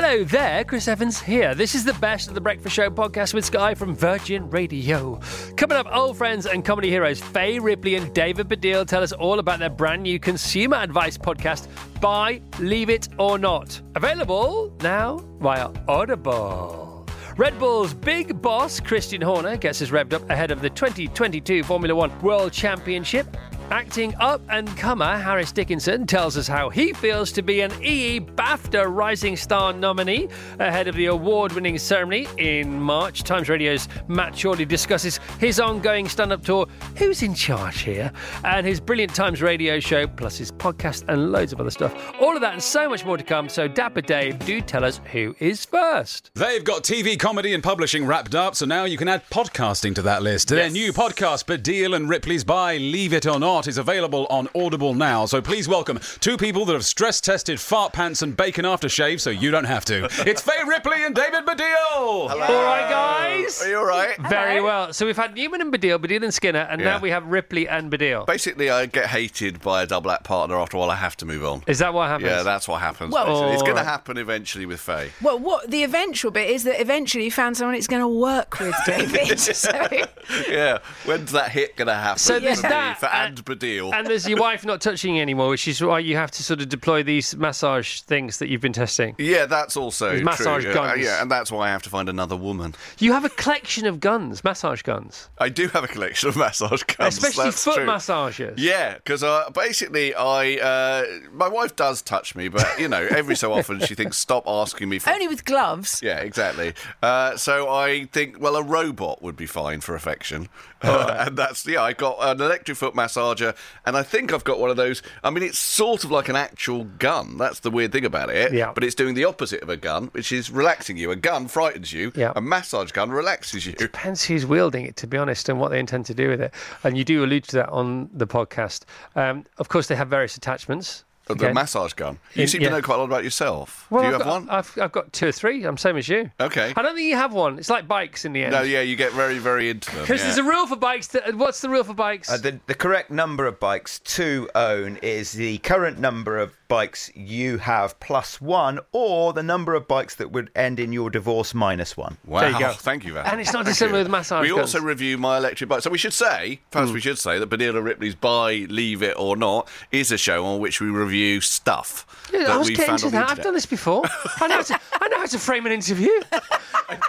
Hello there, Chris Evans here. This is the best of the Breakfast Show podcast with Sky from Virgin Radio. Coming up, old friends and comedy heroes Fay Ripley and David Baddiel tell us all about their brand new consumer advice podcast, Buy, Leave It or Not. Available now via Audible. Red Bull's big boss, Christian Horner, gets us revved up ahead of the 2022 Formula One World Championship. Acting up and comer Harris Dickinson tells us how he feels to be an EE BAFTA Rising Star nominee ahead of the award winning ceremony in March. Times Radio's Matt Chorley discusses his ongoing stand up tour, Who's in Charge Here? and his brilliant Times Radio show, plus his podcast and loads of other stuff. All of that and so much more to come. So, Dapper Dave, do tell us who is first. They've got TV, comedy, and publishing wrapped up, so now you can add podcasting to that list. Their new podcast, Baddiel and Ripley's Buy, Leave It or Not, is available on Audible now. So please welcome two people that have stress tested fart pants and bacon aftershave so you don't have to. It's Fay Ripley and David Baddiel. All right, guys. Are you all right? Very well. So we've had Newman and Baddiel, Baddiel and Skinner, and now we have Ripley and Baddiel. Basically, I get hated by a double act partner. After a while, I have to move on. Is that what happens? Yeah, that's what happens. Well- basically. it's going to happen eventually with Fay. Well, what the eventual bit is that eventually you found someone it's going to work with, David. so, Yeah, when's that hit going to happen? So there's that, for and- and Baddiel. And there's your wife not touching you anymore, which is why you have to sort of deploy these massage things that you've been testing. yeah, that's also With true. massage yeah, guns. yeah, and that's why I have to find another woman. You have a collection of guns, massage guns, I do have a collection of massage guns. especially that's foot true. massages. Yeah, because uh, basically, I uh, my wife does touch me, but you know, every so often she thinks, "Stop asking me for." only with gloves. Yeah, exactly. Uh, so I think, well, a robot would be fine for affection, Uh, and that's yeah. I got an electric foot massager, and I think I've got one of those. I mean, it's sort of like an actual gun. That's the weird thing about it. Yeah. But it's doing the opposite of a gun, which is relaxing you. A gun frightens you. Yeah. A massage gun relaxes you. It Depends who's wielding it, to be honest, and what they intend to do with it. And you do allude to that on the podcast. Um, of course, they have various attachments. The Okay. massage gun. You In- seem yeah. to know quite a lot about yourself. Well, Do you I've have got, one? I've, I've got two or three. I'm same as you. Okay. I don't think you have one. It's like bikes in the end. No, yeah, you get very, very into them. Because yeah. there's a rule for bikes. That, what's the rule for bikes? Uh, the, the correct number of bikes to own is the current number of bikes you have plus one, or the number of bikes that would end in your divorce minus one. Wow, There you go. thank you, Van. And it's not Thank dissimilar with massage We guns. also review my electric bike. So we should say, first Hmm. we should say that Benila Ripley's Buy, Leave It or Not is a show on which we review stuff Yeah, that I was getting found to that. I've done this before. I know, how to, I know how to frame an interview.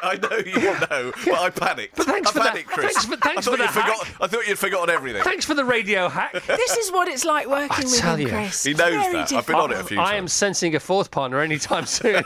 I know you know, but I panicked. But thanks I for that. panicked, Chris. Thanks for- thanks I thought for the you'd forgot. I thought you'd forgotten everything. Thanks for the radio hack. This is what it's like working with tell him, you. Chris. He knows Very that. I've been on it a difficult. few I am sensing a fourth partner anytime soon.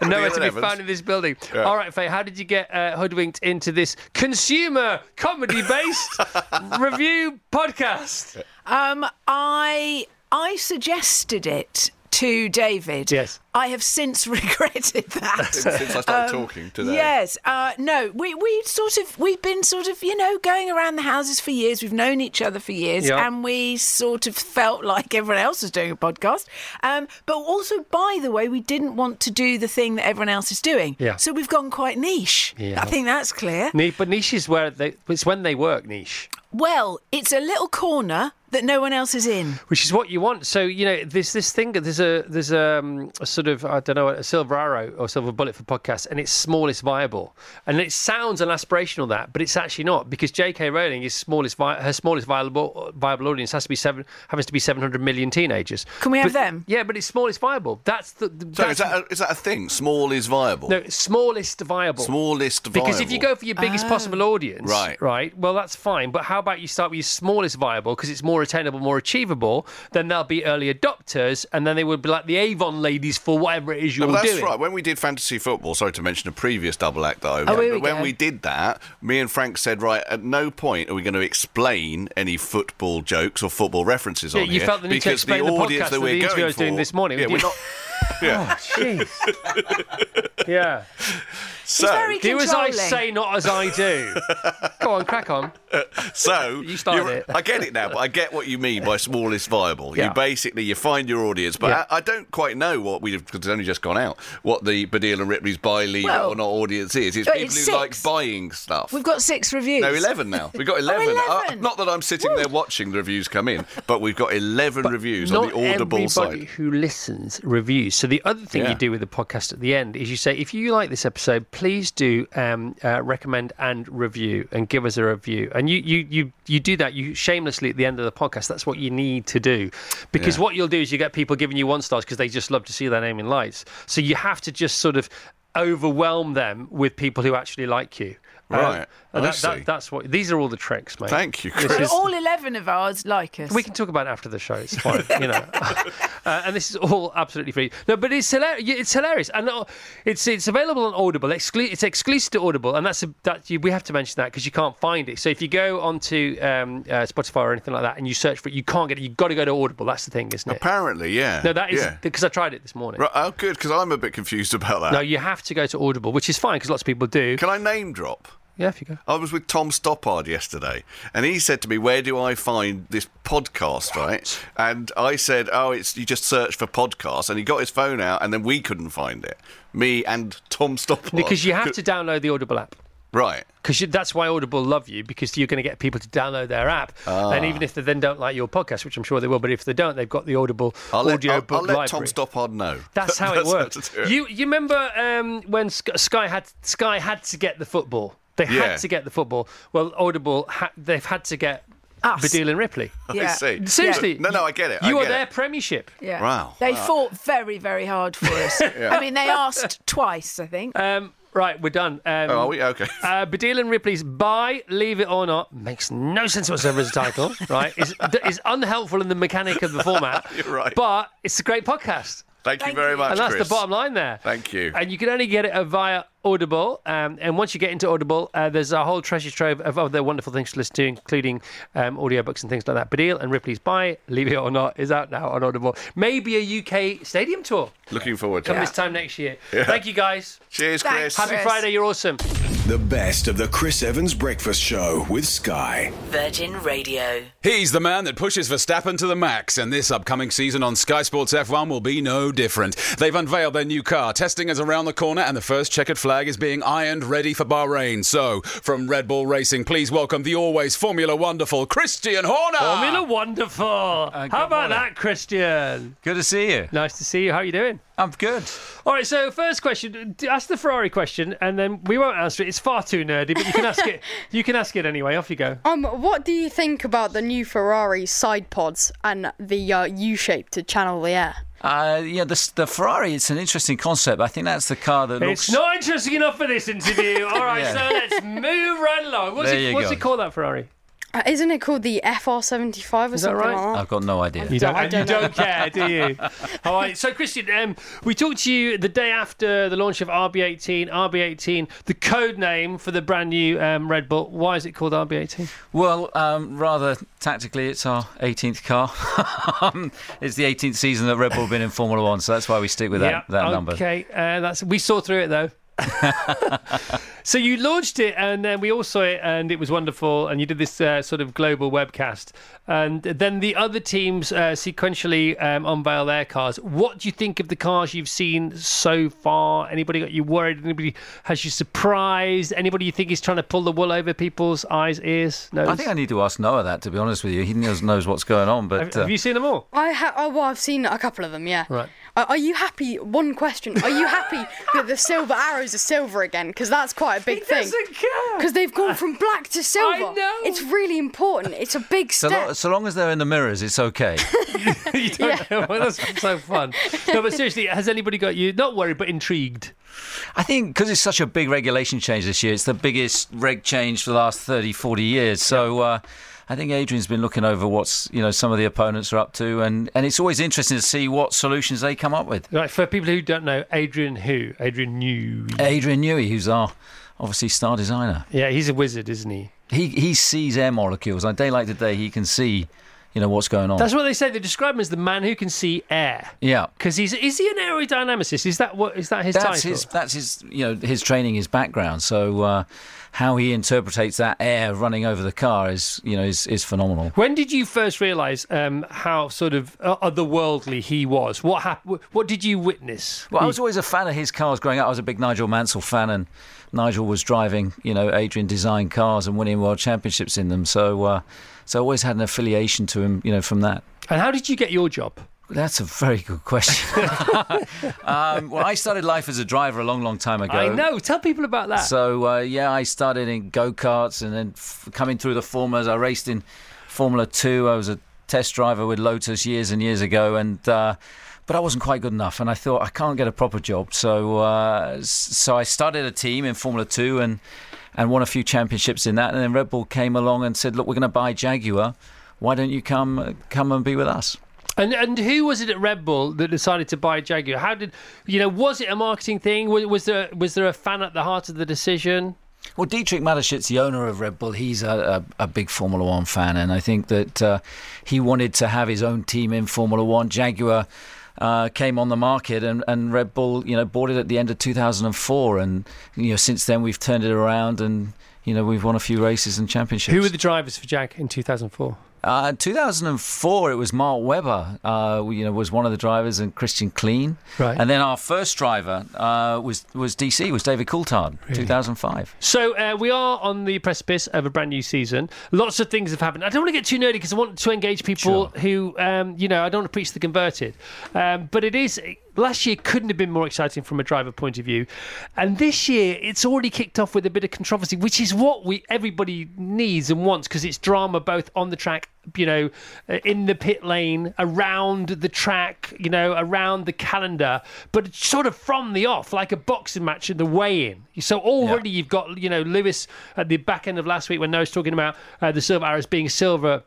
And Nowhere to be Evans. found in this building. Yeah. All right, Fay, how did you get uh, hoodwinked into this consumer comedy based review podcast? Um, I I suggested it to David. Yes. I have since regretted that. Since I started talking today. Yes, uh, no, we we sort of we've been sort of you know going around the houses for years. We've known each other for years, Yeah. and we sort of felt like everyone else was doing a podcast. Um, but also, by the way, we didn't want to do the thing that everyone else is doing. Yeah. So we've gone quite niche. Yeah. I think that's clear. Ni- But niche is where they, it's when they work niche. Well, it's a little corner that no one else is in. which is what you want. So you know, there's this thing. There's a there's um, a sort of I don't know a silver arrow or silver bullet for podcasts, and it's smallest viable. And it sounds an aspirational that, but it's actually not because J.K. Rowling is smallest vi- her smallest viable viable audience has to be seven happens to be 700 million teenagers. Can we have But- them? Yeah, but it's smallest viable. That's the, the So that's, is that, a, is that a thing? Small is viable. no smallest viable. Smallest viable. Because if you go for your biggest possible audience, Right. right, well, that's fine. But how about you start with your smallest viable because it's more attainable, more achievable? Then there'll be early adopters, and then they would be like the Avon ladies for whatever it is you're but that's doing. right. When we did fantasy football, sorry to mention a previous double act that I Oh, but we when go. we did that, me and Frank said, right, at no point are we going to explain any football jokes or football references Yeah, on you here felt the need to explain the audience podcast that we're the interview going I was doing this morning. Yeah, We we're not. Yeah. Oh, jeez. yeah. So, very Do as I say, not as I do. Go on, crack on. so You started you're- it. I get it now, but I get what you mean by smallest viable. Yeah. You basically you find your audience, but Yeah. I, I don't quite know what we've because it's only just gone out. What the Baddiel and Ripley's buy, leave Well, or not audience is. It's people it's who like buying stuff. We've got six reviews. No, 11 now. We've got 11. Oh, Uh, not that I'm sitting there watching the reviews come in, but we've got 11 reviews on the Audible everybody site. who listens reviews. So the other thing Yeah. you do with the podcast at the end is you say, if you like this episode, please do um, uh, recommend and review and give us a review. And you, you, you, you do that you shamelessly at the end of the podcast. That's what you need to do, because Yeah. what you'll do is you get people giving you one stars because they just love to see their name in lights. So you have to just sort of overwhelm them with people who actually like you. Um, Right. and that, that, that's what. These are all the tricks, mate. Thank you, Chris. is- All 11 of ours like us. we can talk about it after the show. It's fine, you know. uh, and this is all absolutely free. No, but it's hilarious. It's hilarious, and uh, it's it's available on Audible. Exclu- it's exclusive to Audible, and that's a, that you, we have to mention that because you can't find it. So if you go onto um, uh, Spotify or anything like that, and you search for it, you can't get it. You've got to go to Audible. That's the thing, isn't it? Apparently, yeah. No, that is Yeah. because I tried it this morning. Right, oh, good, because I'm a bit confused about that. No, you have to go to Audible, which is fine because lots of people do. Can I name drop? Yeah, if you go. I was with Tom Stoppard yesterday, and he said to me, "Where do I find this podcast?" Right, and I said, "Oh, it's you just search for podcast." And he got his phone out, and then we couldn't find it. Me and Tom Stoppard Because you have to download the Audible app. right. because that's why Audible love you because you're going to get people to download their app, and even if they then don't like your podcast, which I'm sure they will, but if they don't, they've got the Audible I'll let, audio I'll, book I'll let library. Tom Stoppard know. That's how it works. it. You you remember um, when Sky had Sky had to get the football? They Yeah. had to get the football. Well, Audible ha- they've had to get Us. Baddiel and Ripley. Yeah. I see. Seriously, No, no, I get it. I You are their it. Premiership. Yeah. Wow. They fought very, very hard for us. I mean, they asked twice, I think. Um, right, we're done. Um, Oh, are we? Okay. Uh, Baddiel and Ripley's "Buy, Leave It or Not" makes no sense whatsoever as a title. Right, is is unhelpful in the mechanic of the format. You're right. but it's a great podcast, Thank, you very you. much, and that's Chris. the bottom line there. Thank you. And you can only get it via Audible. Um, and once you get into Audible, uh, there's a whole treasure trove of other wonderful things to listen to, including um, audiobooks and things like that. Baddiel and Ripley's "Buy, Leave It or Not" is out now on Audible. Maybe a UK stadium tour Looking forward to come it. this time next year. Thank you guys. Cheers, Thanks. Chris. Happy Chris. Friday. You're awesome. The best of the Chris Evans Breakfast Show with Sky. Virgin Radio. He's the man that pushes Verstappen to the max, and this upcoming season on Sky Sports F1 will be no different. They've unveiled their new car, testing is around the corner, and the first checkered flag is being ironed ready for Bahrain. So, from Red Bull Racing, please welcome the always Formula Wonderful Christian Horner. Formula Wonderful. How about that, Christian? Good to see you. Nice to see you. How are you doing? I'm good. All right, so first question, ask the Ferrari question, and then we won't answer it. It's far too nerdy, but you can ask it. You can ask it anyway. Off you go. Um, what do you think about the new Ferrari side pods and the uh, U shape to channel the air? Uh, yeah, the, the Ferrari, it's an interesting concept. I think that's the car that looks. It's not interesting enough for this interview. All right, Yeah. so let's move right along. What's, There it, you what's go. it called, that Ferrari? Uh, isn't it called the FR75 or that something right? like that? I've got no idea. You don't, I and you don't know. don't care, do you? All right. So, Christian, um, we talked to you the day after the launch of RB18. RB18, the code name for the brand new um, Red Bull. Why is it called RB18? Well, um, rather tactically, it's our 18th car. Um, it's the 18th season that Red Bull have been in Formula One, so that's why we stick with that, that number. Okay, uh, that's we saw through it though. so you launched it, and then we all saw it, and it was wonderful. And you did this uh, sort of global webcast, and then the other teams uh, sequentially um, unveil their cars. What do you think of the cars you've seen so far? Anybody got you worried? Anybody has you surprised? Anybody you think is trying to pull the wool over people's eyes, ears, nose? I think I need to ask Noah that, to be honest with you. He knows, knows what's going on, but. have, uh, have you seen them all? I ha- oh, well, I've seen a couple of them, yeah. Right. Are, are you happy? One question: Are you happy that the silver arrows are silver again? Because that's quite a big thing. doesn't care. Because they've gone from black to silver. I know. It's really important. It's a big so, step. lo- so long as they're in the mirrors, it's okay. you don't know. Well, that's so fun. No, but seriously, has anybody got you not worried but intrigued? I think because it's such a big regulation change this year, it's the biggest reg change for the last 30, 40 years. So uh, I think Adrian's been looking over what's you know some of the opponents are up to, and, and it's always interesting to see what solutions they come up with. Right, for people who don't know, Adrian who? Adrian Newey. Adrian Newey, who's our obviously star designer. Yeah, he's a wizard, isn't he? He he sees air molecules. On day like today, he can see you know what's going on. That's what they say. They describe him as the man who can see air. Yeah, because he's is he an aerodynamicist? Is that what is that his that's title? His, that's his you know his training, his background. So uh, how he interprets that air running over the car is you know is, is phenomenal. When did you first realise um, how sort of uh, otherworldly he was? What happened? What did you witness? Well, I was always a fan of his cars growing up. I was a big Nigel Mansell fan, and Nigel was driving you know Adrian designed cars and winning world championships in them. So. Uh, so I always had an affiliation to him, you know, from that. And how did you get your job? That's a very good question. um, well, I started life as a driver a long, long time ago. I know. Tell people about that. So, uh, yeah, I started in go karts and then f- coming through the formulas. I raced in Formula Two. I was a test driver with Lotus years and years ago, and uh, but I wasn't quite good enough. And I thought I can't get a proper job. So, uh, so I started a team in Formula Two and and won a few championships in that. And then Red Bull came along and said, "Look, we're going to buy Jaguar. Why don't you come come and be with us?" And and who was it at Red Bull that decided to buy Jaguar? How did you know? Was it a marketing thing? Was, was there was there a fan at the heart of the decision? Well, Dietrich Mateschitz, the owner of Red Bull, he's a, a, a big Formula One fan, and I think that uh, he wanted to have his own team in Formula One. Jaguar uh, came on the market, and, and Red Bull, you know, bought it at the end of 2004, and you know, since then we've turned it around, and you know, we've won a few races and championships. Who were the drivers for Jag in 2004? Uh, 2004, it was Mark Webber. Uh, you know, was one of the drivers, and Christian Klein. Right. And then our first driver uh, was was DC, was David Coulthard, really? 2005. So uh, we are on the precipice of a brand new season. Lots of things have happened. I don't want to get too nerdy because I want to engage people sure. who, um, you know, I don't want to preach the converted. Um, but it is last year couldn't have been more exciting from a driver point of view, and this year it's already kicked off with a bit of controversy, which is what we everybody needs and wants because it's drama both on the track, you know, in the pit lane, around the track, you know, around the calendar, but sort of from the off, like a boxing match at the weigh-in. So already yeah. you've got, you know, Lewis at the back end of last week when Noah's talking about uh, the silver arrows being silver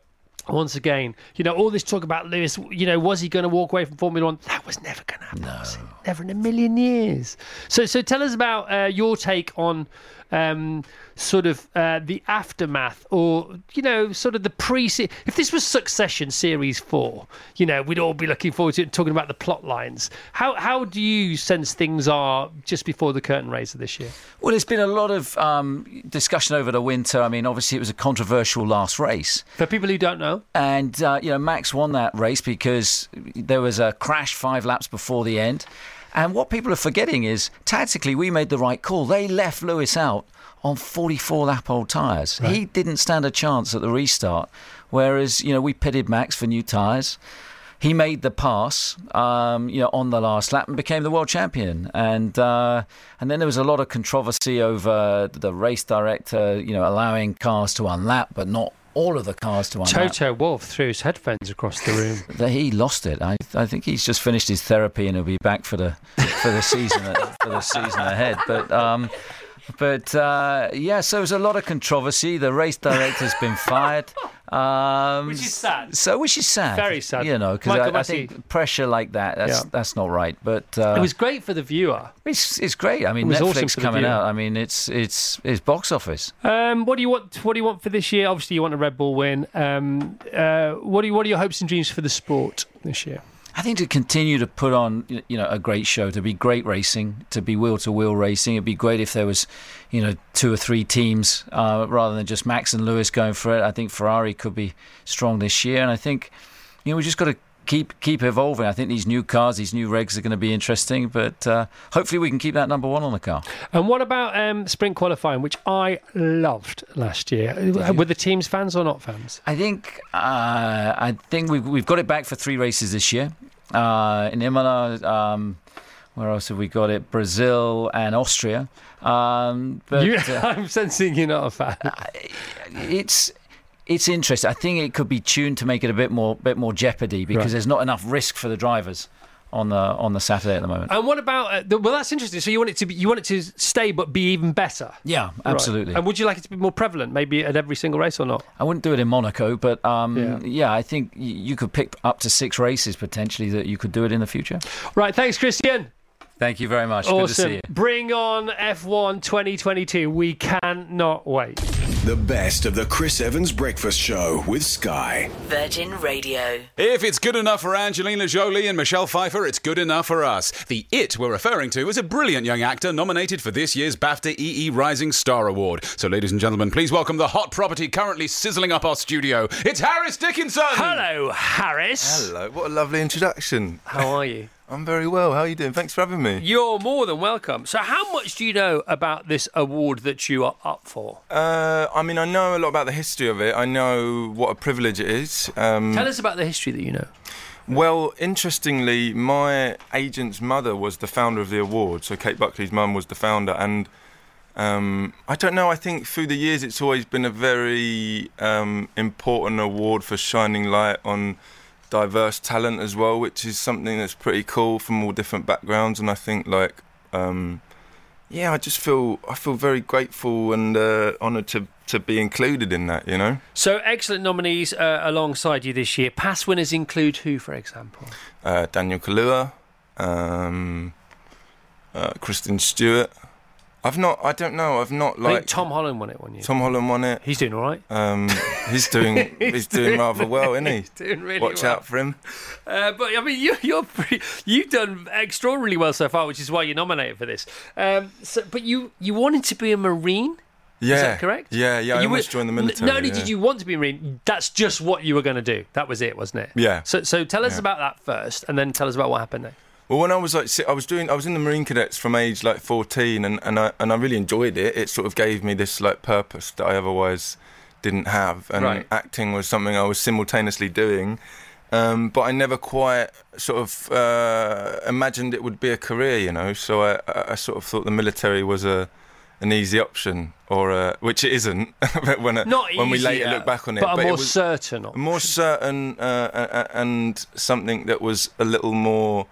once again, you know, all this talk about Lewis, you know, was he going to walk away from Formula One? That was never going to happen. No. Never in a million years. So, so tell us about uh, your take on um, sort of uh, the aftermath, or you know, sort of the pre. If this was Succession Series Four, you know, we'd all be looking forward to it, talking about the plot lines. How how do you sense things are just before the curtain raiser this year? Well, there's been a lot of um, discussion over the winter. I mean, obviously, it was a controversial last race. For people who don't know, and uh, you know, Max won that race because there was a crash five laps before the end. And what people are forgetting is tactically we made the right call. They left Lewis out on 44 lap old tyres. Right. He didn't stand a chance at the restart. Whereas, you know, we pitted Max for new tyres. He made the pass, um, you know, on the last lap and became the world champion. And uh, and then there was a lot of controversy over the race director, you know, allowing cars to unlap but not all of the cars to unlap. Toto Wolff threw his headphones across the room. he lost it. I, I think he's just finished his therapy and he'll be back for the for the season for the season ahead. But um, but uh, yeah, so there's a lot of controversy. The race director's been fired. Um, which is sad. So, which is sad. Very sad. You know, because I, I, think pressure like that, that's yeah. that's not right. But uh, it was great for the viewer. It's it's great. I mean, Netflix awesome coming out. I mean, it's it's it's box office. Um, what do you want? What do you want for this year? Obviously, you want a Red Bull win. Um, uh, what do you, what are your hopes and dreams for the sport this year? I think to continue to put on, you know, a great show, to be great racing, to be wheel to wheel racing. It'd be great if there was, you know, two or three teams uh, rather than just Max and Lewis going for it. I think Ferrari could be strong this year, and I think, you know, we just got to keep keep evolving. I think these new cars, these new regs are going to be interesting, but uh, hopefully we can keep that number one on the car. And what about um, sprint qualifying, which I loved last year? Were the teams fans or not fans? I think uh, I think we've we've got it back for three races this year uh, in Imola. Um, where else have we got it? Brazil and Austria. Um, but you, uh, I'm sensing you're not a fan. It's it's interesting. I think it could be tuned to make it a bit more bit more jeopardy because right. there's not enough risk for the drivers on the on the Saturday at the moment. And what about? Uh, the, well, that's interesting. So you want it to be, you want it to stay, but be even better. Yeah, Right. absolutely. And would you like it to be more prevalent, maybe at every single race or not? I wouldn't do it in Monaco, but um, Yeah. yeah. I think you could pick up to six races potentially that you could do it in the future. Right. Thanks, Christian. Thank you very much. Good to see Awesome. you. Bring on F1 2022. We cannot wait. The best of the Chris Evans Breakfast Show with Sky. Virgin Radio. If it's good enough for Angelina Jolie and Michelle Pfeiffer, it's good enough for us. The It we're referring to is a brilliant young actor nominated for this year's BAFTA EE Rising Star Award. So, ladies and gentlemen, please welcome the hot property currently sizzling up our studio. It's Harris Dickinson. Hello, Harris. Hello, what a lovely introduction. How are you? I'm very well. How are you doing? Thanks for having me. You're more than welcome. So, how much do you know about this award that you are up for? Uh, I mean, I know a lot about the history of it. I know what a privilege it is. Um, Tell us about the history that you know. Well, interestingly, my agent's mother was the founder of the award. So Kate Buckley's mum was the founder, and um, I don't know. I think through the years, it's always been a very um, important award for shining light on diverse talent as well, which is something that's pretty cool from all different backgrounds. And I think like. Um, yeah, I just feel I feel very grateful and uh, honoured to to be included in that. You know. So, excellent nominees uh, alongside you this year. Past winners include who, for example? uh, Daniel Kaluuya, um, uh, Kristen Stewart. I've not. I don't know. I've not I like think Tom Holland won it one year. Tom Holland won it. He's doing all right. Um, he's doing. he's, doing, rather well, isn't he? He's doing really Watch well. out for him. Uh, but I mean, you, you're pretty, you've done extraordinarily well so far, which is why you're nominated for this. Um, so, but you you wanted to be a marine. Yeah. Is that correct? Yeah, yeah. I You almost were- joined the military. Not only yeah. did you want to be a marine, that's just what you were going to do. That was it, wasn't it? Yeah. So so tell us Yeah. about that first, and then tell us about what happened next. Well, when I was like, I was doing, I was in the Marine Cadets from age like 14, and, and I and I really enjoyed it. It sort of gave me this like purpose that I otherwise didn't have, and Right. acting was something I was simultaneously doing. Um, but I never quite sort of uh, imagined it would be a career, you know. So I, I sort of thought the military was a an easy option, or a, which it isn't. when Not when we later look back on it, but a it more certain option. more certain uh, and something that was a little more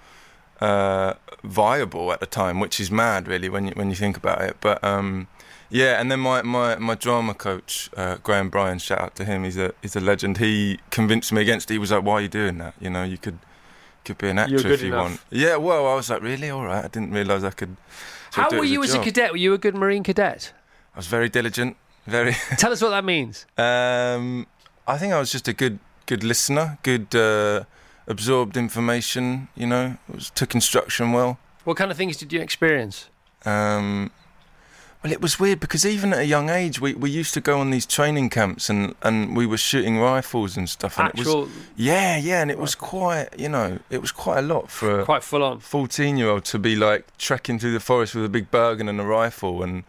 uh, viable at the time, which is mad, really, when you when you think about it. But um, yeah, and then my, my, my drama coach, uh, Graham Bryan, shout out to him. He's a he's a legend. He convinced me against it. He was like, "Why are you doing that? You know, you could could be an actor if you enough. want." Yeah, well, I was like, "Really? All right." I didn't realise I could. How of do it were you as a cadet? Were you a good marine cadet? I was very diligent. Very. Tell us what that means. Um, I think I was just a good good listener, good uh, absorbed information. You know, was, took instruction well. What kind of things did you experience? Um, well, it was weird because even at a young age, we, we used to go on these training camps and, and we were shooting rifles and stuff. And Actual- it was yeah, yeah, and it was quite you know it was quite a lot for a Quite full on. fourteen year old to be like trekking through the forest with a big Bergen and a rifle and.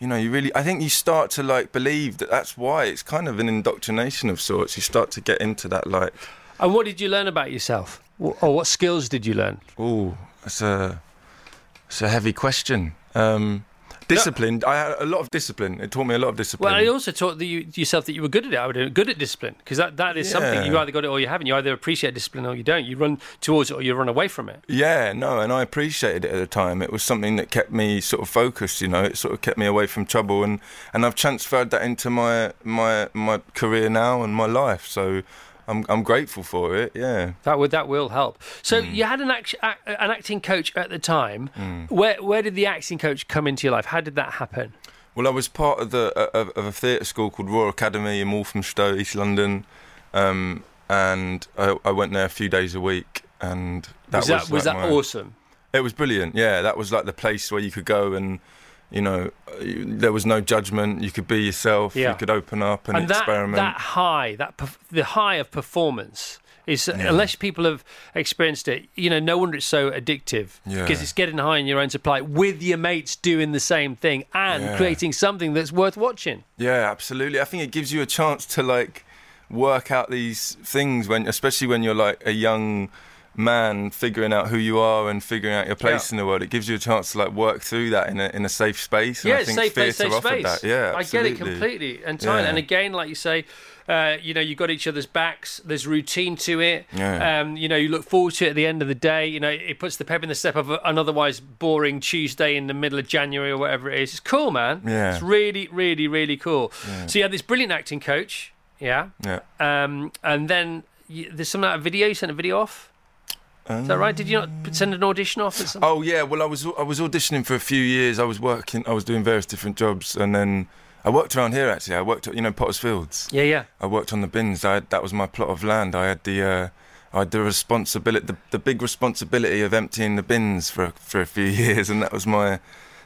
You know, you really. I think you start to like believe that that's why it's kind of an indoctrination of sorts. You start to get into that like And what did you learn about yourself? Or what skills did you learn? Oh, that's a it's a heavy question. Um, discipline. I had a lot of discipline. It taught me a lot of discipline. Well, I also taught that you, yourself that you were good at it. I would good at discipline because that, that is something you either got it or you haven't. You either appreciate discipline or you don't. You run towards it or you run away from it. yeah, no, and I appreciated it at the time. It was something that kept me sort of focused. You know, it sort of kept me away from trouble, and and I've transferred that into my my my career now and my life. So. I'm I'm grateful for it. Yeah. That would that will help. So Mm. you had an act, an acting coach at the time. Where where did the acting coach come into your life? How did that happen? Well, I was part of the of, of a theatre school called Royal Academy in Walthamstow, East London, um, and I, I went there a few days a week, and that was that was like that my- awesome? It was brilliant. Yeah, that was like the place where you could go and. You know, there was no judgment. You could be yourself. Yeah. You could open up and, and that experiment. that high, that the high of performance is unless people have experienced it, you know, no wonder it's so addictive Yeah. because it's getting high in your own supply with your mates doing the same thing and Yeah. creating something that's worth watching. Yeah, absolutely. I think it gives you a chance to like work out these things when, especially when you're like a young man figuring out who you are and figuring out your place Yeah. in the world. It gives you a chance to like work through that in a in a safe space. And yeah, I think safe place, theatre safe space. that. Yeah, I get it completely. And time, Yeah. and again, like you say, Uh, you know, you got each other's backs. There's routine to it. Yeah. Um, you know, you look forward to it at the end of the day. You know, it puts the pep in the step of an otherwise boring Tuesday in the middle of January or whatever it is. It's cool, man. Yeah. It's really, really, really cool. So you had this brilliant acting coach. Yeah. Yeah. Um, and then you, there's some like video. You sent a video off. Is that right? Did you not send an audition off? Or something? Oh yeah, well I was I was auditioning for a few years. I was working, I was doing various different jobs, and then I worked around here actually. I worked at you know Potter's Fields. Yeah, yeah. I worked on the bins. I had, that was my plot of land. I had the uh, I had the responsibility, the, the big responsibility of emptying the bins for for a few years, and that was my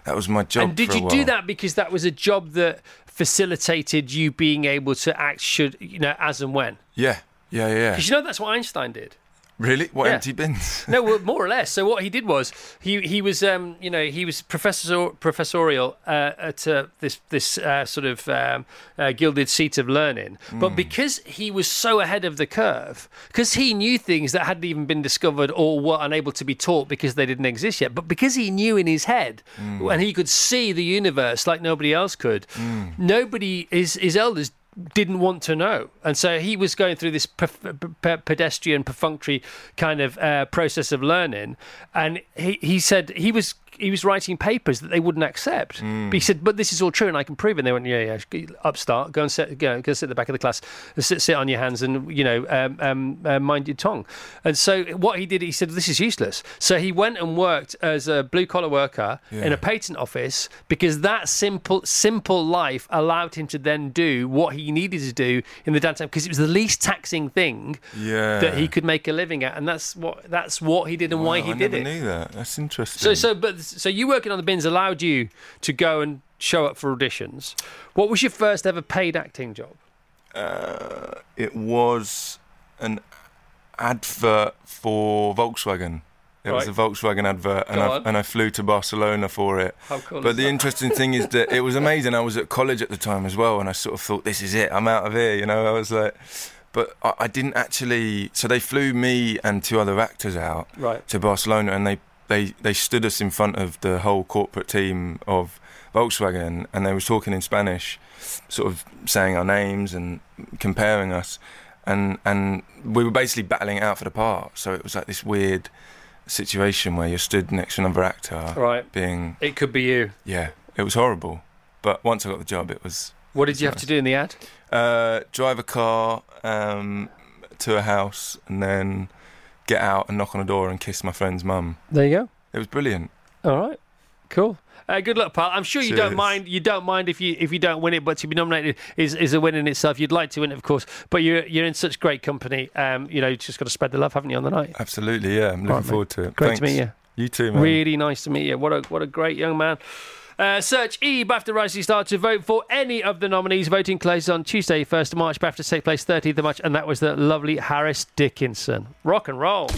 that was my job. and did you do that because that was a job that facilitated you being able to act should you know as and when? Yeah, yeah, yeah. Because you know that's what Einstein did. Really? What Yeah. empty bins? No, well, more or less. So what he did was he he was um, you know he was professor professorial uh, at uh, this this uh, sort of um, uh, gilded seat of learning, but because he was so ahead of the curve, because he knew things that hadn't even been discovered or were unable to be taught because they didn't exist yet, but because he knew in his head and he could see the universe like nobody else could, nobody his his elders didn't want to know. And so he was going through this pe- pe- pedestrian, perfunctory kind of uh, process of learning. And he, he said he was he was writing papers that they wouldn't accept. But he said, "But this is all true, and I can prove it." And they went, "Yeah, yeah, upstart, go and sit, go, go sit at the back of the class, sit, sit on your hands, and you know, um, um, uh, mind your tongue." And so what he did, he said, "This is useless." So he went and worked as a blue collar worker in a patent office because that simple simple life allowed him to then do what he needed to do in the downtime because it was the least taxing thing Yeah. that he could make a living at, and that's what that's what he did and why Wow, he I did never it. knew that. That's interesting. So, so, but so you working on the bins allowed you to go and show up for auditions. What was your first ever paid acting job? uh, it was an advert for Volkswagen. It was a Volkswagen advert, and I, and I flew to Barcelona for it. How cool but the that? interesting thing is that it was amazing. I was at college at the time as well, and I sort of thought, "This is it. I'm out of here." You know, I was like, but I, I didn't actually. So they flew me and two other actors out Right. to Barcelona, and they they they stood us in front of the whole corporate team of Volkswagen, and they was talking in Spanish, sort of saying our names and comparing us, and and we were basically battling it out for the part. So it was like this weird situation where you're stood next to another actor, Right. Being It could be you. yeah, it was horrible. But once I got the job, it was What did you have to do in the ad? uh, drive a car um, to a house and then get out and knock on a door and kiss my friend's mum. There you go. It was brilliant. All right, cool. Uh, good luck, pal. I'm sure you don't mind. You don't mind if you if you don't win it, but to be nominated is, is a win in itself. You'd like to win it, of course, but you're you're in such great company. Um, you know, you just got to spread the love, haven't you, on the night? Absolutely, yeah. I'm looking Right, forward to it. Great to meet you. You too, man. Really nice to meet you. What a what a great young man. Uh, search E BAFTA Rising Star to vote for any of the nominees. Voting closes on Tuesday, 1st of March. BAFTA take place 30th of March, and that was the lovely Harris Dickinson. Rock and roll.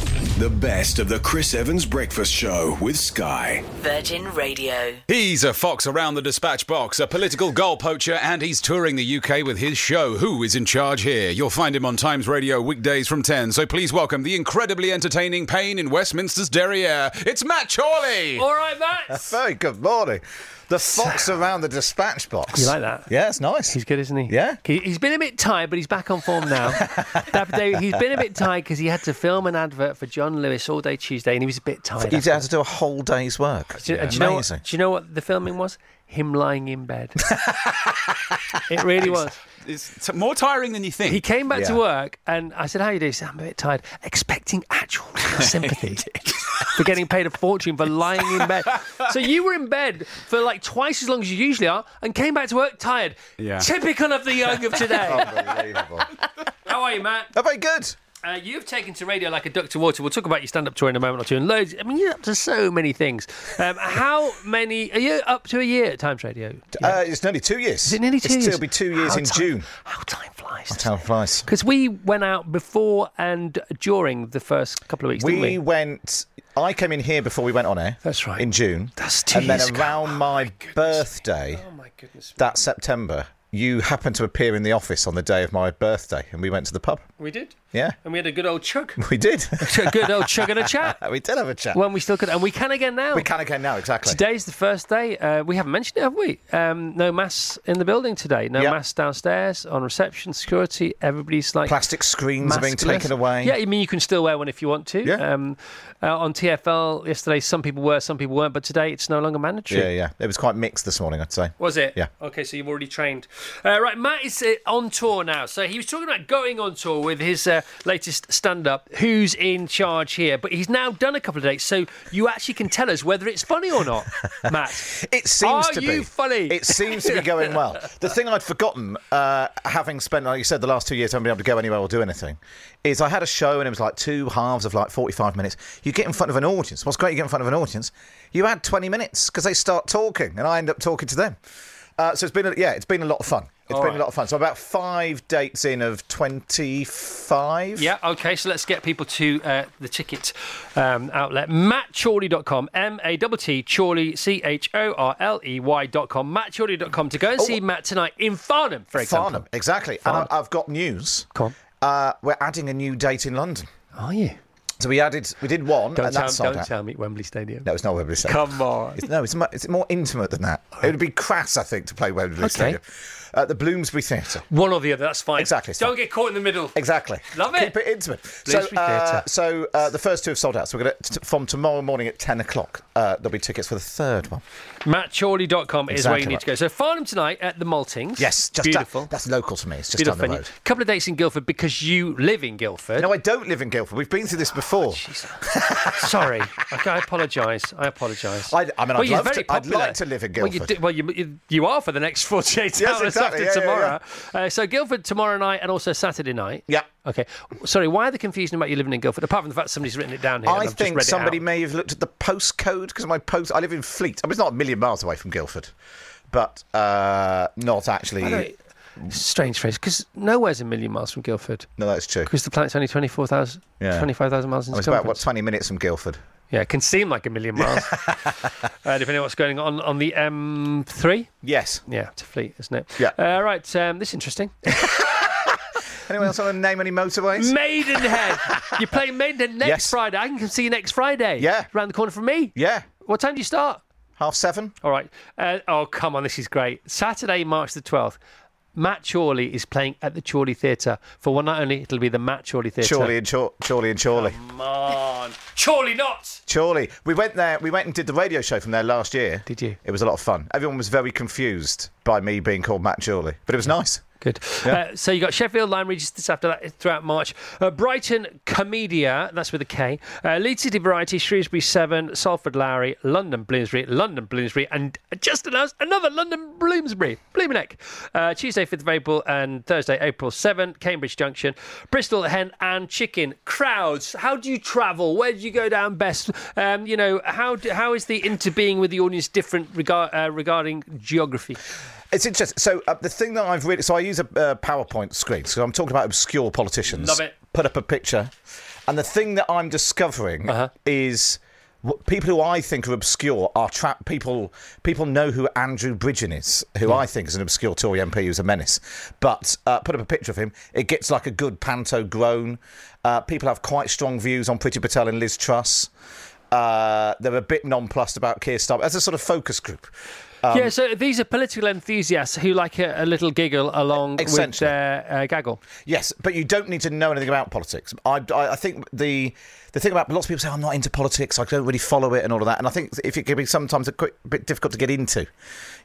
The best of the Chris Evans Breakfast Show with Sky. Virgin Radio. He's a fox around the dispatch box, a political goal poacher, and he's touring the UK with his show. Who is in charge here? You'll find him on Times Radio weekdays from 10. So please welcome the incredibly entertaining pain in Westminster's derriere. It's Matt Chorley. All right, Matt. Very good morning. The fox around the dispatch box. You like that? Yeah, it's nice. He's good, isn't he? Yeah. He, he's been a bit tired, but he's back on form now. He's been a bit tired because he had to film an advert for John Lewis all day Tuesday, and he was a bit tired. After. had to do a whole day's work. Do you know what, Amazing. do you know what the filming was? Him lying in bed. it really was. It's t- more tiring than you think. He came back to work, and I said, "How you doing?" He said, "I'm a bit tired." Expecting actual sympathy for getting paid a fortune for lying in bed. So you were in bed for like twice as long as you usually are, and came back to work tired. Yeah. Typical of the young of today. Unbelievable. How are you, Matt? Oh, very good. Uh, you've taken to radio like a duck to water. We'll talk about your stand-up tour in a moment or two, and loads. I mean, you're up to so many things. Um, how many? Are you up to a year at Times Radio? Uh, it's nearly two years. Is it nearly two it's, years? It'll be two years How in time- June. How time flies. How Time flies. Because we went out before and during the first couple of weeks, didn't We we? went. I came in here before we went on air. That's right. In June. That's two And then years ago. around my, birthday, Oh my goodness. that September, you happened to appear in the office on the day of my birthday, and we went to the pub. We did. Yeah. And we had a good old chug. We did. a good old chug and a chat. we did have a chat. When we still could, and we can again now. we can again now, exactly. Today's the first day. Uh, we haven't mentioned it, have we? Um, no mass in the building today. No Yep. mass downstairs on reception, security. Everybody's like Plastic screens are being taken away. Yeah, I mean you can still wear one if you want to. Yeah. Um, uh, on TFL yesterday, some people were, some people weren't, but today it's no longer mandatory. Yeah, yeah. It was quite mixed this morning, I'd say. Was it? Yeah. Okay, so you've already trained. Uh, right, Matt is uh, on tour now. So he was talking about going on tour with his uh, latest stand up, Who's in Charge Here? But he's now done a couple of dates, so you actually can tell us whether it's funny or not, Matt. It seems Are to you be funny? It seems to be going well. The thing I'd forgotten, uh, having spent, like you said, the last two years, I haven't been able to go anywhere or do anything, is I had a show and it was like two halves of like 45 minutes. You get in front of an audience. What's great, you get in front of an audience, you add 20 minutes because they start talking and I end up talking to them. Uh, so it's been, a, yeah, it's been a lot of fun. It's All been right. a lot of fun. So about five dates in of 25. Yeah, okay, so let's get people to uh, the ticket um, outlet. MattChorley.com, M A T T, Chorley, C H O R L E Y.com, MattChorley.com to go and see Matt tonight in Farnham, for example. Oh. Farnham, exactly. Farnham. And I've got news. Come on. Uh, we're adding a new date in London. Are you? So we added, we did one, Don't, tell, don't tell me Wembley Stadium. No, it's not Wembley Stadium. Come on. It's, no, it's, it's more intimate than that. It would be crass, I think, to play Wembley Okay. Stadium. Uh, the Bloomsbury Theatre. One or the other, that's fine. Exactly, Don't get caught in the middle. Exactly. Love it. Keep it intimate. So, Bloomsbury uh, Theatre. so uh, the first two have sold out. So we're going to, from tomorrow morning at 10 o'clock, uh, there'll be tickets for the third one. MattChorley.com is where you need right. to go. So Farnham tonight at the Maltings. Yes, just beautiful. That, that's local to me. It's just beautiful down the road. couple of dates in Guildford because you live in Guildford. No, I don't live in Guildford. We've been through this before. Sorry, okay, I apologise. I apologise. I- I mean, well, I'd love to- I'd like to live in Well, you, Guildford. do, well you, you, you are for the next 48 Yes, hours exactly. After Yeah, yeah, tomorrow. Uh, so Guildford tomorrow night and also Saturday night. Yeah. Okay. Sorry, why the confusion about you living in Guildford? Apart from the fact somebody's written it down here. I think somebody may have looked at the postcode because my post. I live in Fleet. I mean, it's not a million miles away from Guildford, but uh, not actually. Strange phrase, because nowhere's a million miles from Guildford. No, that's true. Because the planet's only 24,000, Yeah. 25,000 miles in I was about what twenty minutes from Guildford. Yeah, it can seem like a million miles, uh, depending on what's going on on the M3. Yes. Yeah, to Fleet, isn't it? Yeah. Uh, right, um, this is interesting. Anyone else want to name any motorways? Maidenhead. You're playing Maidenhead next Yes. Friday. I can come see you next Friday. Yeah. Around the corner from me. Yeah. What time do you start? Half seven. All right. Uh, oh, come on. This is great. Saturday, March the 12th. Matt Chorley is playing at the Chorley Theatre for one night only. It'll be the Matt Chorley Theatre. Chorley and Chor- Chorley and Chorley. Come on. Chorley not. Chorley. We went there. We went and did the radio show from there last year. Did you? It was a lot of fun. Everyone was very confused by me being called Matt Chorley, but it was nice. Good. Uh, so you got Sheffield Lyme Regis this after that throughout March. Uh, Brighton Komedia, that's with a K. Uh, Leeds City Variety, Shrewsbury Severn, Salford Lowry, London Bloomsbury, London Bloomsbury, and just announced another London Bloomsbury, Bloomingneck. Uh, Tuesday 5th of April and Thursday April 7, Cambridge Junction, Bristol Hen and Chicken. Crowds. How do you travel? Where do you go down best? Um, you know, how do, how is the interbeing with the audience different regard, uh, regarding geography? It's interesting. So uh, the thing that I've really, so I use a uh, PowerPoint screen. So I'm talking about obscure politicians. Love it. Put up a picture, and the thing that I'm discovering Uh-huh. is people who I think are obscure are tra- people. People know who Andrew Bridgen is, who I think is an obscure Tory MP who's a menace. But uh, put up a picture of him, it gets like a good panto groan. Uh, people have quite strong views on Priti Patel and Liz Truss. Uh, they're a bit nonplussed about Keir Starmer as a sort of focus group. Um, yeah, so these are political enthusiasts who like a, a little giggle along with their uh, gaggle. Yes, but you don't need to know anything about politics. I, I, I think the the thing about lots of people say I'm not into politics, I don't really follow it and all of that. And I think if it can be sometimes a quick, bit difficult to get into,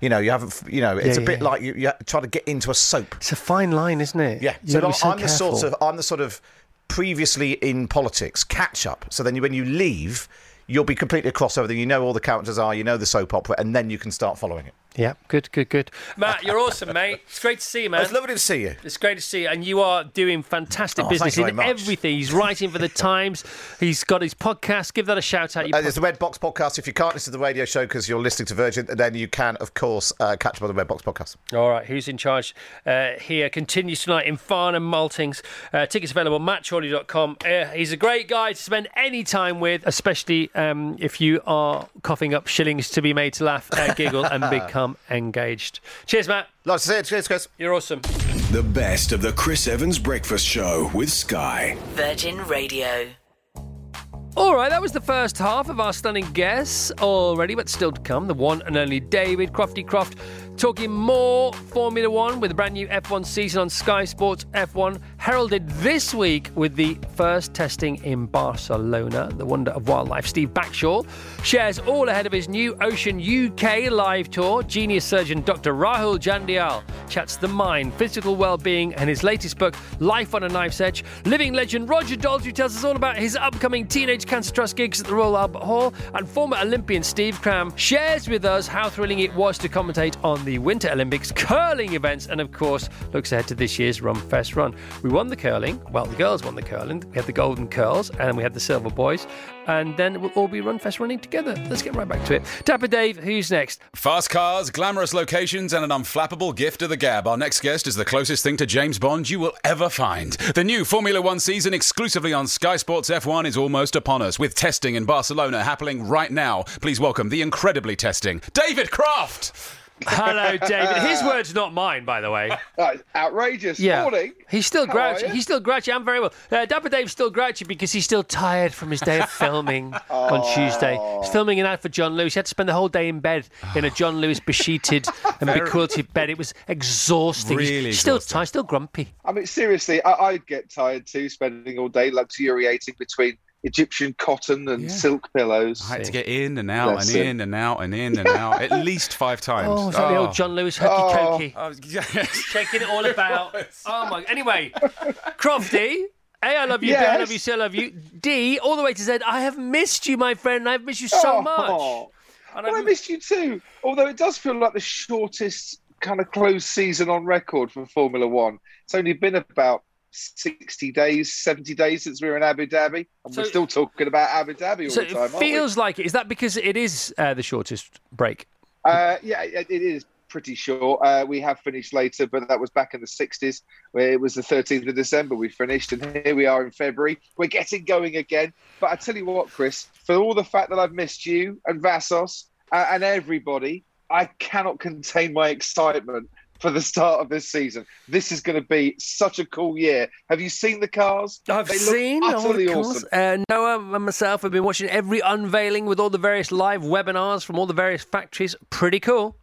you know, you haven't, you know, it's Yeah, a bit yeah. like you, you try to get into a soap. It's a fine line, isn't it? Yeah, You so, I'm, so I'm the sort of I'm the sort of previously in politics catch up. So then you, when you leave, you'll be completely across everything. You know all the characters are, you know the soap opera, and then you can start following it. Yeah, good, good, good. Matt, you're awesome, mate. It's great to see you, man. It's lovely to see you. It's great to see you, and you are doing fantastic Oh, business in everything. He's writing for the Times. He's got his podcast. Give that a shout out. Your Uh, there's the Red Box podcast. If you can't listen to the radio show because you're listening to Virgin, then you can, of course, uh, catch up on the Red Box podcast. All right, who's in charge uh, here? Continues tonight in Farnham, Maltings. Uh, tickets available, mattchorley.com. Uh, he's a great guy to spend any time with, especially um, if you are coughing up shillings to be made to laugh, uh, giggle, and become become engaged. Cheers, Matt. Nice to see you. Cheers, Chris. You're awesome. The best of the Chris Evans Breakfast Show with Sky. Virgin Radio. All right, that was the first half of our stunning guests already, but still to come. The one and only David Crofty Croft talking more Formula One with a brand new F1 season on Sky Sports F1, heralded this week with the first testing in Barcelona. The wonder of wildlife. Steve Backshall shares all ahead of his new Ocean UK live tour. Genius surgeon Dr. Rahul Jandial chats the mind, physical well-being, and his latest book, Life on a Knife's Edge. Living legend Roger Daltrey tells us all about his upcoming Teenage Cancer Trust gigs at the Royal Albert Hall, and former Olympian Steve Cram shares with us how thrilling it was to commentate on the Winter Olympics curling events, and of course looks ahead to this year's Runfest run. We won the curling. Well, the girls won the curling. We had the golden curls, and we had the silver boys, and then we'll all be run Runfest running together. Let's get right back to it. Dapper Dave, who's next? Fast cars, glamorous locations, and an unflappable gift of the gab. Our next guest is the closest thing to James Bond you will ever find. The new Formula One season, exclusively on Sky Sports F1, is almost upon us, with testing in Barcelona happening right now. Please welcome the incredibly testing David Croft. Hello, David. His words, not mine, by the way. Outrageous. Yeah, Morning. he's still How grouchy. He's still grouchy. I'm very well. Uh, Dapper Dave's still grouchy because he's still tired from his day of filming on Tuesday. He's filming an ad for John Lewis. He had to spend the whole day in bed in a John Lewis besheeted and bequilted bed. It was exhausting. He's Really still tired, still grumpy. I mean, seriously, I, I'd get tired too, spending all day luxuriating between Egyptian cotton and silk pillows. I had to get in and out Bless and him. in and out and in and out at least five oh, times. Oh, is that the old oh. John Lewis hokey Oh. cokey? Shaking it all about. Oh my. Anyway, Crofty. A, I love you. B, I love you. C, I love you. D, all the way to Z. I have missed you, my friend. I've missed you so Oh. much. Well, I missed you too. Although it does feel like the shortest kind of closed season on record for Formula One. It's only been about 60 days, 70 days since we were in Abu Dhabi. And So- we're still talking about Abu Dhabi all So the time, it feels like it. Is that because it is uh, the shortest break? Uh, yeah, it, it is pretty short. Uh, we have finished later, but that was back in the 60s, where it was the 13th of December we finished, and here we are in February. We're getting going again. But I tell you what, Chris, for all the fact that I've missed you and Vassos uh, and everybody, I cannot contain my excitement for the start of this season. This is going to be such a cool year. Have you seen the cars? I've They seen all the cars. awesome. Uh, Noah and myself have been watching every unveiling with all the various live webinars from all the various factories. Pretty cool.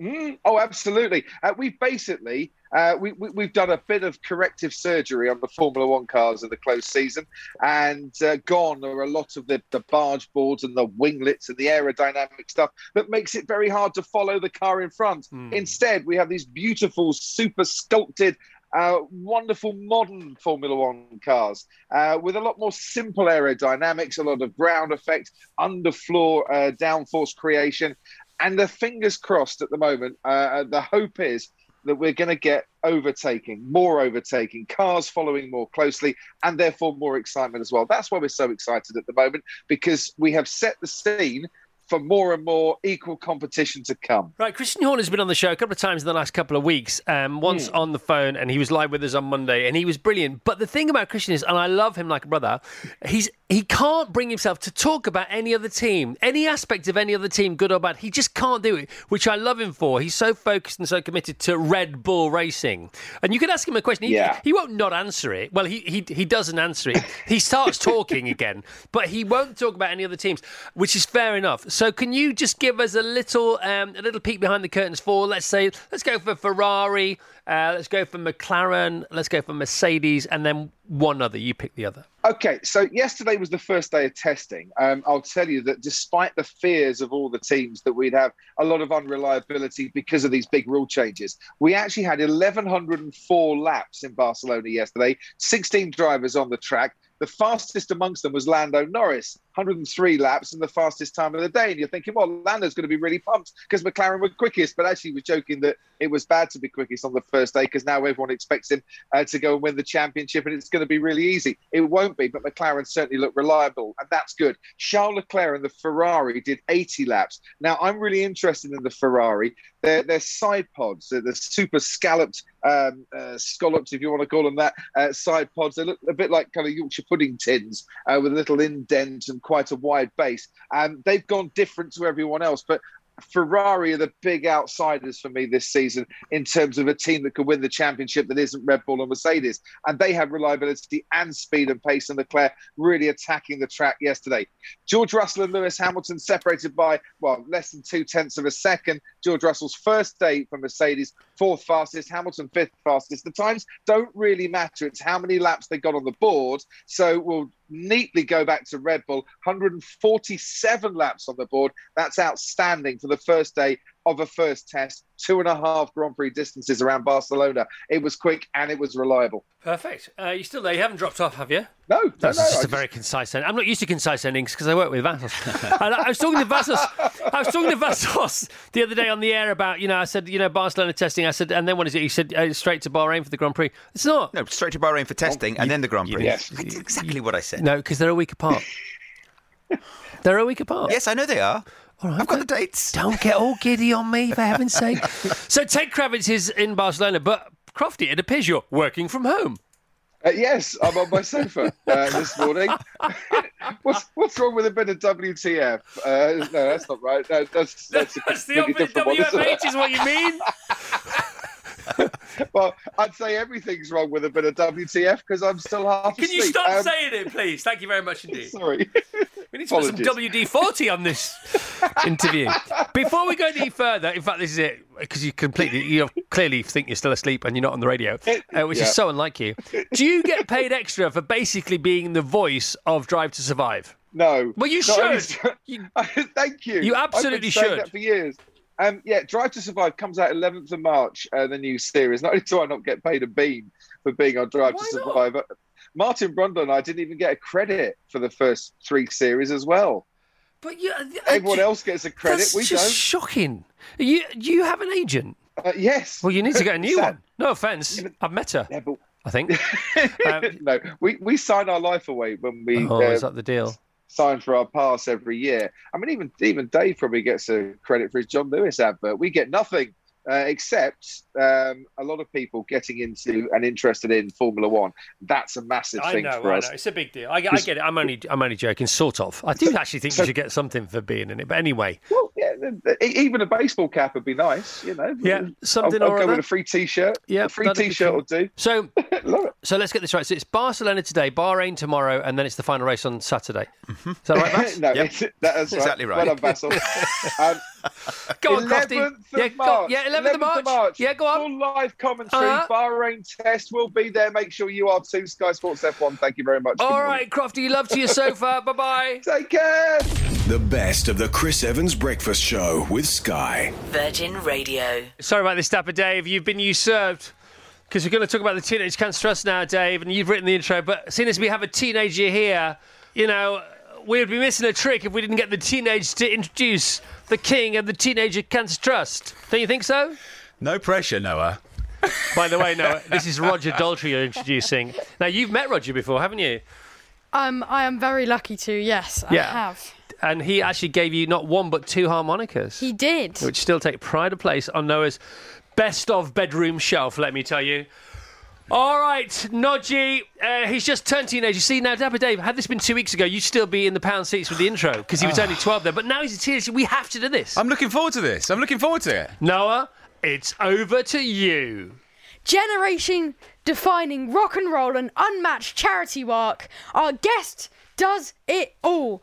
Mm, oh, absolutely. Uh, we've basically uh, we, we, we've done a bit of corrective surgery on the Formula One cars in the close season, and uh, gone are a lot of the, the barge boards and the winglets and the aerodynamic stuff that makes it very hard to follow the car in front. Instead, we have these beautiful, super sculpted. Uh, wonderful modern Formula One cars uh, with a lot more simple aerodynamics, a lot of ground effect, underfloor uh, downforce creation, and the fingers crossed at the moment. Uh, the hope is that we're going to get overtaking, more overtaking, cars following more closely, and therefore more excitement as well. That's why we're so excited at the moment because we have set the scene for more and more equal competition to come. Right, Christian Horner's been on the show a couple of times in the last couple of weeks. Um, once Hmm. on the phone, and he was live with us on Monday, and he was brilliant. But the thing about Christian is, and I love him like a brother, he's he can't bring himself to talk about any other team, any aspect of any other team, good or bad. He just can't do it, which I love him for. He's so focused and so committed to Red Bull racing. And you can ask him a question, he, Yeah. he won't not answer it. Well, he he he doesn't answer it. He starts talking again, but he won't talk about any other teams, which is fair enough. So can you just give us a little um, a little peek behind the curtains for let's say let's go for Ferrari, uh, let's go for McLaren, let's go for Mercedes, and then one other. You pick the other. Okay, so yesterday was the first day of testing. Um, I'll tell you that despite the fears of all the teams that we'd have a lot of unreliability because of these big rule changes, we actually had 1,104 laps in Barcelona yesterday, 16 drivers on the track. The fastest amongst them was Lando Norris, 103 laps and the fastest time of the day. And you're thinking, well, Lando's going to be really pumped because McLaren were quickest. But actually, he was joking that it was bad to be quickest on the first day because now everyone expects him uh, to go and win the championship and it's going to be really easy. It won't be, but McLaren certainly looked reliable and that's good. Charles Leclerc and the Ferrari did 80 laps. Now, I'm really interested in the Ferrari. They're, they're side pods, they're the super scalloped, um, uh, scallops, if you want to call them that, uh, side pods. They look a bit like kind of Yorkshire pudding tins uh, with a little indent and quite a wide base. Um, they've gone different to everyone else, but Ferrari are the big outsiders for me this season in terms of a team that could win the championship that isn't Red Bull or Mercedes. And they have reliability and speed and pace, and Leclerc really attacking the track yesterday. George Russell and Lewis Hamilton separated by, well, less than two tenths of a second. George Russell's first day for Mercedes, fourth fastest, Hamilton fifth fastest. The times don't really matter. It's how many laps they got on the board. So we'll neatly go back to Red Bull. 147 laps on the board. That's outstanding for the first day of a first test. Two and a half Grand Prix distances around Barcelona. It was quick and it was reliable. Perfect. Uh, you still there? You haven't dropped off, have you? No, no, That's no, just I a just- very concise ending. I'm not used to concise endings because I work with Vassos. and I was talking to Vassos. I was talking to Vassos the other day on the air about, you know, I said, you know, Barcelona testing. I said, and then what is it? He said, uh, straight to Bahrain for the Grand Prix. It's not. No, straight to Bahrain for testing and then the Grand Prix. Yes. That's exactly what I said. No, because they're a week apart. they're a week apart. Yes, I know they are. I've got the dates. Don't get all giddy on me, for heaven's sake. So Ted Kravitz is in Barcelona, but Crofty, it appears you're working from home. Uh, yes, I'm on my sofa uh, this morning. what's what's wrong with a bit of WTF? Uh, no, that's not right. No, that's that's, a That's the completely opposite. one. WFH is what you mean. well, I'd say everything's wrong with a bit of WTF because I'm still half Can you stop Um, saying it, please? Thank you very much indeed. Sorry. We need to put some WD 40 on this interview. Before we go any further, in fact, this is it, because you completely, you clearly think you're still asleep and you're not on the radio, uh, which Yeah. is so unlike you. Do you get paid extra for basically being the voice of Drive to Survive? No. Well, you Not only should. Thank you. You absolutely should. That for years. Um, yeah, Drive to Survive comes out 11th of March, uh, the new series. Not only do I not get paid a bean for being on Drive to Survive, Martin Brundle and I didn't even get a credit for the first three series as well. But you, Everyone else gets a credit. That's we just don't. shocking. You, you have an agent? Uh, yes. Well, you need to get a new one. No offence. I've met her. Yeah, but... I think. Um, no, we, we sign our life away when we oh, is uh, that the deal? Sign for our pass every year. I mean, even even Dave probably gets a credit for his John Lewis advert. We get nothing. Uh, except um, a lot of people getting into and interested in Formula One. That's a massive I thing know, for I us. know. It's a big deal. I, I get it. I'm only, I'm only joking, sort of. I do actually think you should get something for being in it. But anyway, Well, yeah, even a baseball cap would be nice, you know. Yeah, something I'll, I'll or go other. with a free T-shirt. Yeah, a free T-shirt will do. so so let's get this right. So it's Barcelona today, Bahrain tomorrow, and then it's the final race on Saturday. Is that right, Vass? no, it's, that's Exactly right. Well done, Basil. um, Go on, 11th Crofty. of Yeah, go- March. yeah, 11th of March. Yeah, go on. Full live commentary. Uh-huh. Bahrain test will be there. Make sure you are too. Sky Sports F1. Thank you very much. Good All morning. Crofty, love to your sofa. bye bye. Take care. The best of the Chris Evans Breakfast Show with Sky. Virgin Radio. Sorry about this, Dapper Dave. You've been usurped. Because we're going to talk about the Teenage Cancer Trust now, Dave, and you've written the intro. But seeing as we have a teenager here, you know, we would be missing a trick if we didn't get the teenage to introduce the king of the Teenager Cancer Trust. Don't you think so? No pressure, Noah. By the way, Noah, this is Roger Daltrey you're introducing. Now, you've met Roger before, haven't you? Um, I am very lucky to. Yes, I have. And he actually gave you not one but two harmonicas. He did. which still take pride of place on Noah's best of bedroom shelf, let me tell you. All right, Nodgy, uh, he's just turned teenage. You see, now, Dapper Dave, had this been two weeks ago, you'd still be in the pound seats with the intro because he was Ah. only 12 then. But now he's a teenager. We have to do this. I'm looking forward to this. I'm looking forward to it. Noah, it's over to you. Generation defining rock and roll and unmatched charity work. Our guest does it all.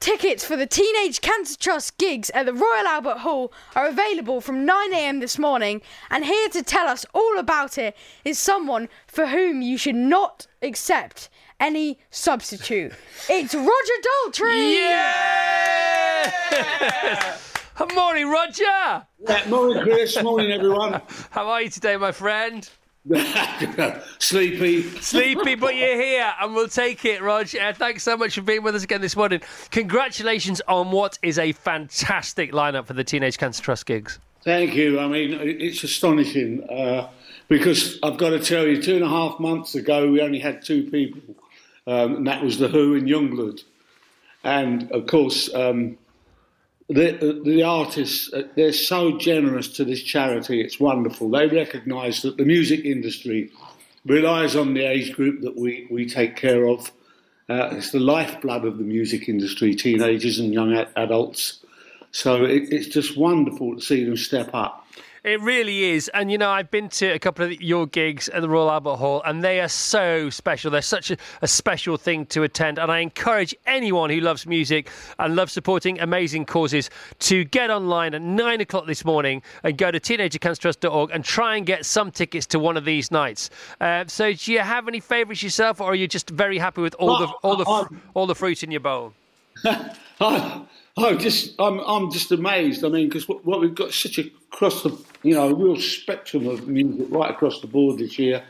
Tickets for the Teenage Cancer Trust gigs at the Royal Albert Hall are available from 9am this morning, and here to tell us all about it is someone for whom you should not accept any substitute. It's Roger Daltrey! Good morning, Roger. Yeah, morning, Chris. Morning, everyone. How are you today, my friend? Sleepy. Sleepy, but you're here, and we'll take it, Rog. Uh, thanks so much for being with us again this morning. Congratulations on what is a fantastic lineup for the Teenage Cancer Trust gigs. Thank you. I mean, it's astonishing uh, because I've got to tell you, two and a half months ago, we only had two people, um, and that was The Who and Yungblud. And of course, um, the, the artists, uh, they're so generous to this charity, it's wonderful. They recognise that the music industry relies on the age group that we, we take care of. Uh, it's the lifeblood of the music industry, teenagers and young a- adults. So it, it's just wonderful to see them step up. It really is. And, you know, I've been to a couple of your gigs at the Royal Albert Hall, and they are so special. They're such a, a, special thing to attend. And I encourage anyone who loves music and loves supporting amazing causes to get online at nine o'clock this morning and go to teenagercancertrust.org and try and get some tickets to one of these nights. Uh, so, do you have any favourites yourself, or are you just very happy with all the all the all the fruit in your bowl? Oh, just I'm I'm just amazed. I mean, because what, what, we've got such a across the you know a real spectrum of music right across the board this year.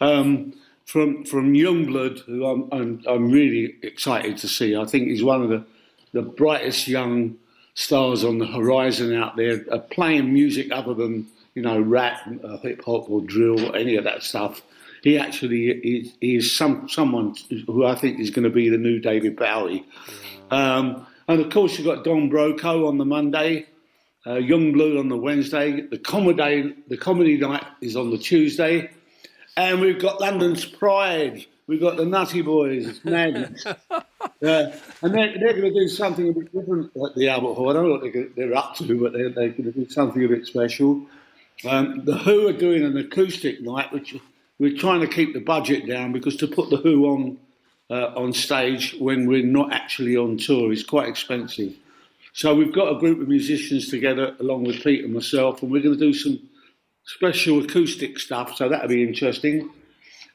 Um, from from Yungblud, who I'm, I'm, I'm really excited to see. I think he's one of the the brightest young stars on the horizon out there, uh, playing music other than you know rap, uh, hip hop, or drill, or any of that stuff. He actually is, he is some someone who I think is going to be the new David Bowie. Um, and of course, you've got Don Broco on the Monday, uh, Blue on the Wednesday. The comedy, the comedy night is on the Tuesday. And we've got London's Pride. We've got the Nutty Boys. Madness. uh, and they're, they're going to do something a bit different at the Albert Hall. I don't know what they're, they're up to, but they're, they're, going to do something a bit special. Um, the Who are doing an acoustic night, which we're trying to keep the budget down because to put the Who on uh, on stage when we're not actually on tour is quite expensive. So we've got a group of musicians together along with Pete and myself, and we're going to do some special acoustic stuff. So that'll be interesting.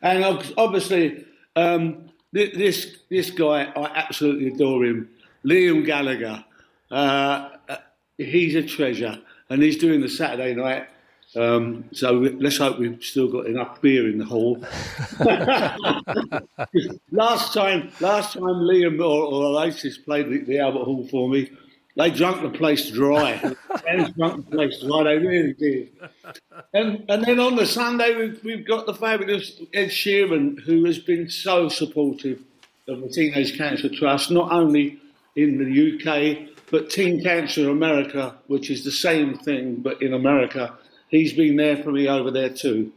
And obviously, um, this this guy, I absolutely adore him, Liam Gallagher. Uh, uh, he's a treasure, and he's doing the Saturday night um, so let's hope we've still got enough beer in the hall. last time, last time Liam or, or Oasis played the, the, Albert Hall for me, they drunk the place dry. they drunk the place dry. They really did. And, and then on the Sunday, we've, we've got the fabulous Ed Sheeran, who has been so supportive of the Teenage Cancer Trust, not only in the UK but Teen Cancer America, which is the same thing but in America he's been there for me over there too.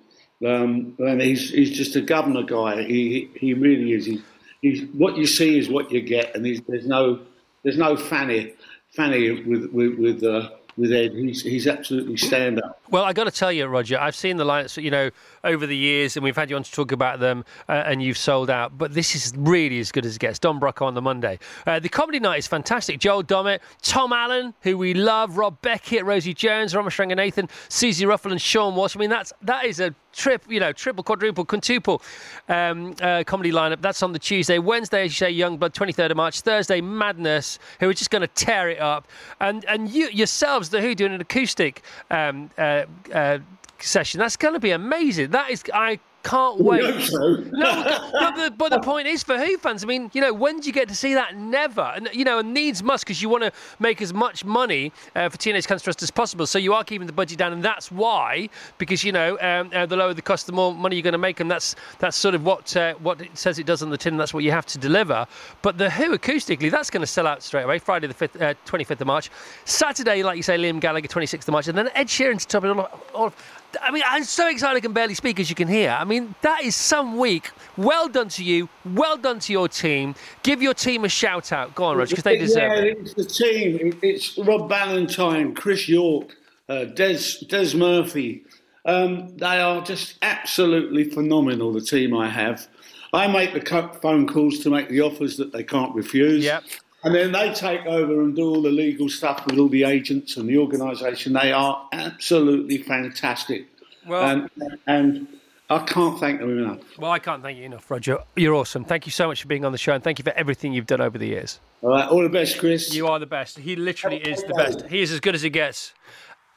Um, and he's he's just a governor guy. He he really is. He, he's what you see is what you get, and there's no there's no fanny fanny with with with, uh, with Ed. He's he's absolutely stand up. Well, I've got to tell you, Roger, I've seen the lineups, you know, over the years, and we've had you on to talk about them, uh, and you've sold out. But this is really as good as it gets. Don Broco on the Monday. Uh, the comedy night is fantastic. Joel Dommett, Tom Allen, who we love, Rob Beckett, Rosie Jones, Romesh Ranganathan, Suzi Ruffell, and Sean Walsh. I mean, that's that is a trip, you know, triple, quadruple, quintuple um, uh, comedy lineup. That's on the Tuesday. Wednesday, as you say, Yungblud, 23rd of March. Thursday, Madness, who are just going to tear it up. And and you yourselves, the Who, doing an acoustic um, uh, uh, session. That's going to be amazing. That is, I can't wait. So. no, but the, but the point is for Who fans. I mean, you know, when do you get to see that? Never. And you know, and needs must because you want to make as much money uh, for Teenage Cancer Trust as possible. So you are keeping the budget down, and that's why. Because you know, um, uh, the lower the cost, the more money you're going to make, and that's that's sort of what uh, what it says it does on the tin. That's what you have to deliver. But the Who acoustically, that's going to sell out straight away. Friday the fifth, uh, 25th of March. Saturday, like you say, Liam Gallagher, 26th of March, and then Ed Sheeran to top it all. all I mean, I'm so excited I can barely speak, as you can hear. I mean, that is some week. Well done to you. Well done to your team. Give your team a shout out. Go on, Roger, because they deserve it. yeah, it. it's the team. It's Rob Ballantyne, Chris York, uh, Des, Des Murphy. Um, they are just absolutely phenomenal, the team I have. I make the phone calls to make the offers that they can't refuse. Yep. And then they take over and do all the legal stuff with all the agents and the organisation. They are absolutely fantastic. Well, and, and I can't thank them enough. Well, I can't thank you enough, Roger. You're awesome. Thank you so much for being on the show, and thank you for everything you've done over the years. All right, all the best, Chris. You are the best. He literally is the best. He is as good as it gets.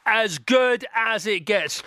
As good as it gets.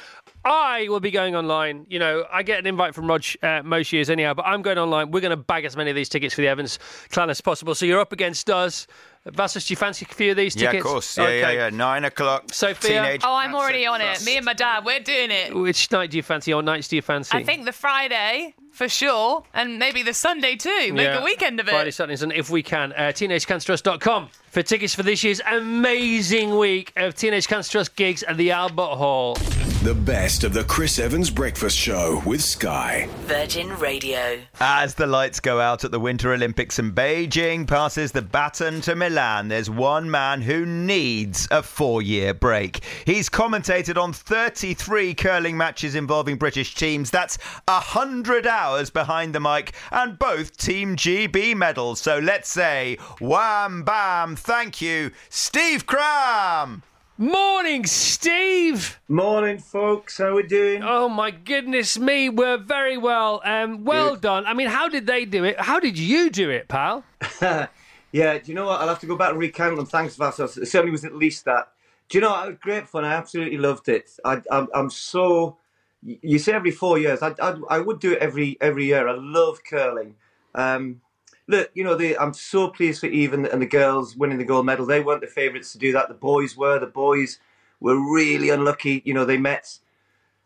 I will be going online. You know, I get an invite from Rog uh, most years anyhow, but I'm going online. We're going to bag as many of these tickets for the Evans clan as possible. So you're up against us. Vassos, do you fancy a few of these tickets? Yeah, tickets? of course. Yeah, yeah, yeah. Nine o'clock. Sophia? Teenage Oh, I'm already on it. Me and my dad, we're doing it. Which night do you fancy? Or nights do you fancy? I think the Friday for sure, and maybe the Sunday too. Make Yeah. a weekend of it. Friday, Saturdays, and if we can, uh, teenagecancertrust.com for tickets for this year's amazing week of Teenage Cancer Trust gigs at the Albert Hall. The best of the Chris Evans Breakfast Show with Sky. Virgin Radio. As the lights go out at the Winter Olympics and Beijing passes the baton to Milan, there's one man who needs a four year break. He's commentated on 33 curling matches involving British teams. That's 100 hours behind the mic and both Team GB medals. So let's say, wham bam, thank you, Steve Cram. Morning, Steve. Morning, folks. How are we doing? Oh my goodness me, we're very well. Um, well done. I mean, how did they do it? How did you do it, pal? yeah, do you know what? I'll have to go back and recount them. Thanks, Vassos. It certainly was at least that. Do you know what? It was great fun. I absolutely loved it. I, I'm, I'm so. You say every four years. I, I, I would do it every every year. I love curling. Um, look, you know, they, I'm so pleased for Eve and, the girls winning the gold medal. They weren't the favourites to do that. The boys were. The boys were really unlucky. You know, they met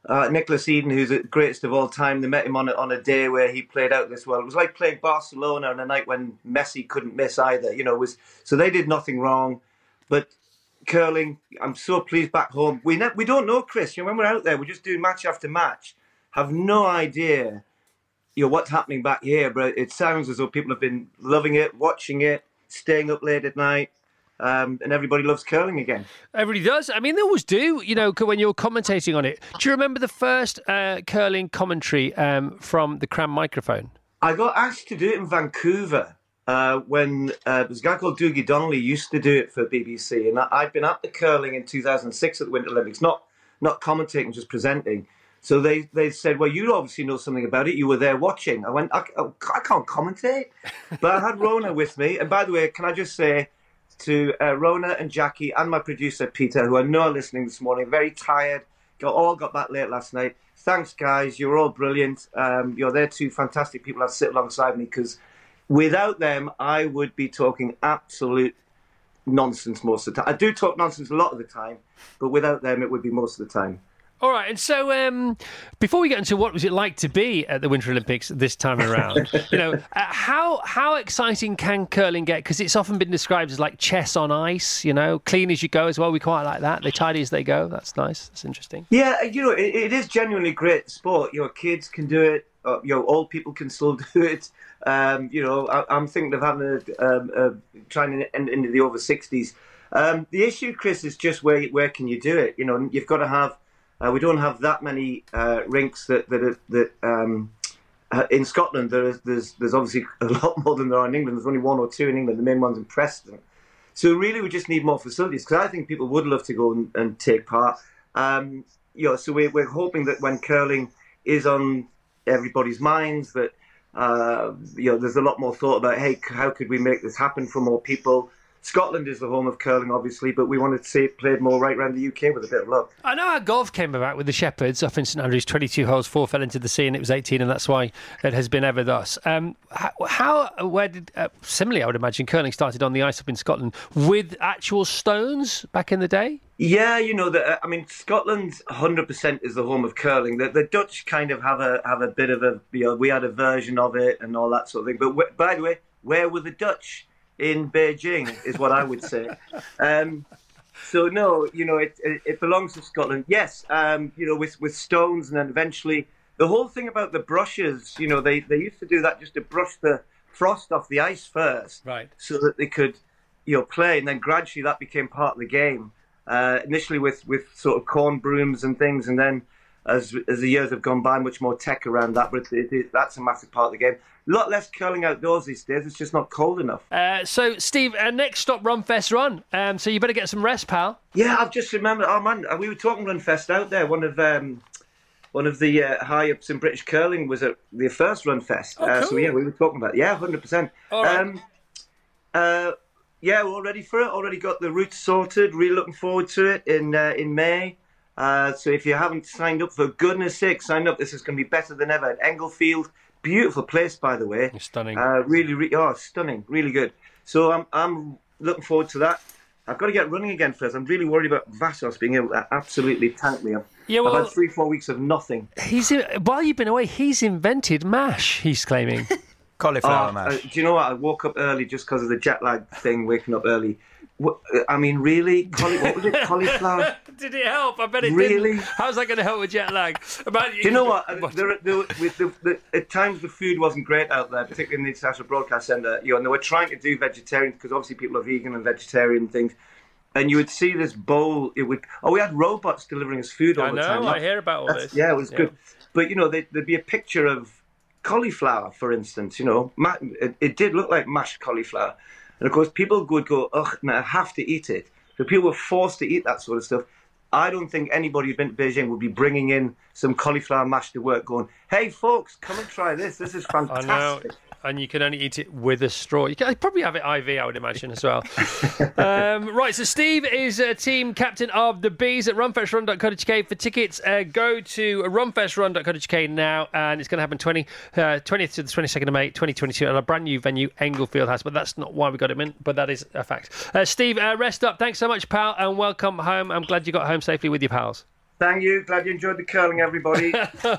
uh, Niklas Edin, who's the greatest of all time. They met him on a, on a day where he played out this well. It was like playing Barcelona on a night when Messi couldn't miss either. You know, was so they did nothing wrong. But curling, I'm so pleased back home. We ne- we don't know, Chris. You know, when we're out there, we're just doing match after match. Have no idea you know what's happening back here, but it sounds as though people have been loving it, watching it, staying up late at night, um, and everybody loves curling again. Everybody does. I mean, they always do. You know, when you're commentating on it. Do you remember the first uh, curling commentary um, from the Cram microphone? I got asked to do it in Vancouver uh, when uh, there's a guy called Dougie Donnelly used to do it for BBC, and I'd been at the curling in 2006 at the Winter Olympics, not not commentating, just presenting. So they, they said, well, you obviously know something about it. You were there watching. I went, I, I can't commentate. But I had Rhona with me. And by the way, can I just say to uh, Rhona and Jackie and my producer, Peter, who I know are listening this morning, very tired, got, all got back late last night. Thanks, guys. You're all brilliant. Um, you're there two fantastic people that sit alongside me because without them, I would be talking absolute nonsense most of the time. I do talk nonsense a lot of the time, but without them, it would be most of the time. All right, and so um, before we get into what was it like to be at the Winter Olympics this time around, you know, uh, how how exciting can curling get? Because it's often been described as like chess on ice, you know, clean as you go as well. We quite like that. They tidy as they go. That's nice. That's interesting. Yeah, you know, it, it is genuinely great sport. You know, kids can do it. Uh, you know, old people can still do it. Um, you know, I, am thinking of having a, um, a trying to end into the over sixties. Um, the issue, Chris, is just where where can you do it? You know, you've got to have uh, we don't have that many uh, rinks that that, are, that um, uh, in Scotland. There is, there's there's obviously a lot more than there are in England. There's only one or two in England. The main one's in Preston. So really, we just need more facilities because I think people would love to go and, and take part. Um, you know, so we're, we're hoping that when curling is on everybody's minds, that uh, you know, there's a lot more thought about, hey, how could we make this happen for more people? Scotland is the home of curling, obviously, but we wanted to see it played more right around the UK with a bit of luck. I know how golf came about with the Shepherds off in St Andrews. 22 holes, four fell into the sea, and it was 18, and that's why it has been ever thus. Um, how, how, where did, uh, similarly, I would imagine curling started on the ice up in Scotland with actual stones back in the day? Yeah, you know, the, uh, I mean, Scotland 100% is the home of curling. The, the, Dutch kind of have a have a bit of a, you know, we had a version of it and all that sort of thing. But w- by the way, where were the Dutch? In Beijing, is what I would say. Um, so no, you know, it, it, it belongs to Scotland. Yes, um, you know, with with stones, and then eventually the whole thing about the brushes. You know, they they used to do that just to brush the frost off the ice first, right, so that they could, you know, play, and then gradually that became part of the game. Uh, initially with with sort of corn brooms and things, and then as as the years have gone by, much more tech around that. But it, it, that's a massive part of the game. Lot less curling outdoors these days. It's just not cold enough. Uh, so, Steve, uh, next stop Runfest Run. Um, so you better get some rest, pal. Yeah, I've just remembered. Oh man, we were talking Runfest out there. One of um, one of the uh, high ups in British curling was at the first Runfest. Oh, uh, cool. so yeah, we were talking about. It. Yeah, hundred percent. All right. Um, uh, yeah, we're all ready for it. Already got the route sorted. Really looking forward to it in uh, in May. Uh, so if you haven't signed up, for goodness sake, sign up. This is going to be better than ever at Englefield. Beautiful place, by the way. Stunning. Uh, really, re- oh, stunning. Really good. So I'm, I'm looking forward to that. I've got to get running again first. I'm really worried about Vassos being able to absolutely tank me. I've, Yeah, well- I've had three, four weeks of nothing. He's while you've been away, he's invented mash. He's claiming. Cauliflower Oh, mash. uh, do you know what? I woke up early just because of the jet lag thing, waking up early. I mean, really? Cauli- what was it? Cauliflower? Did it help? I bet it Really? didn't. How's that going to help with jet lag? About, you know what? There, there, with the, the, at times the food wasn't great out there, particularly in the International Broadcast Centre. You know, and they were trying to do vegetarian because obviously people are vegan and vegetarian things. And you would see this bowl. It would. Oh, we had robots delivering us food all I the know, time. I hear about all this. Yeah, it was Yeah. good. But you know, there, there'd be a picture of cauliflower, for instance. You know, it, it did look like mashed cauliflower, and of course, people would go, "Ugh, I have to eat it." So people were forced to eat that sort of stuff. I don't think anybody who'd been to Beijing would be bringing in some cauliflower mash to work, going, "Hey, folks, come and try this. This is fantastic." And you can only eat it with a straw. You can probably have it IV, I would imagine, as well. um, right, so Steve is uh, team captain of the Bees at runfestrun.co.uk. For tickets, uh, go to runfestrun.co.uk now, and it's going to happen 20, uh, 20th to the 22nd of May, 2022, at a brand new venue, Englefield House. But that's not why we got him in, but that is a fact. Uh, Steve, uh, rest up. Thanks so much, pal, and welcome home. I'm glad you got home safely with your pals. Thank you. Glad you enjoyed the curling, everybody.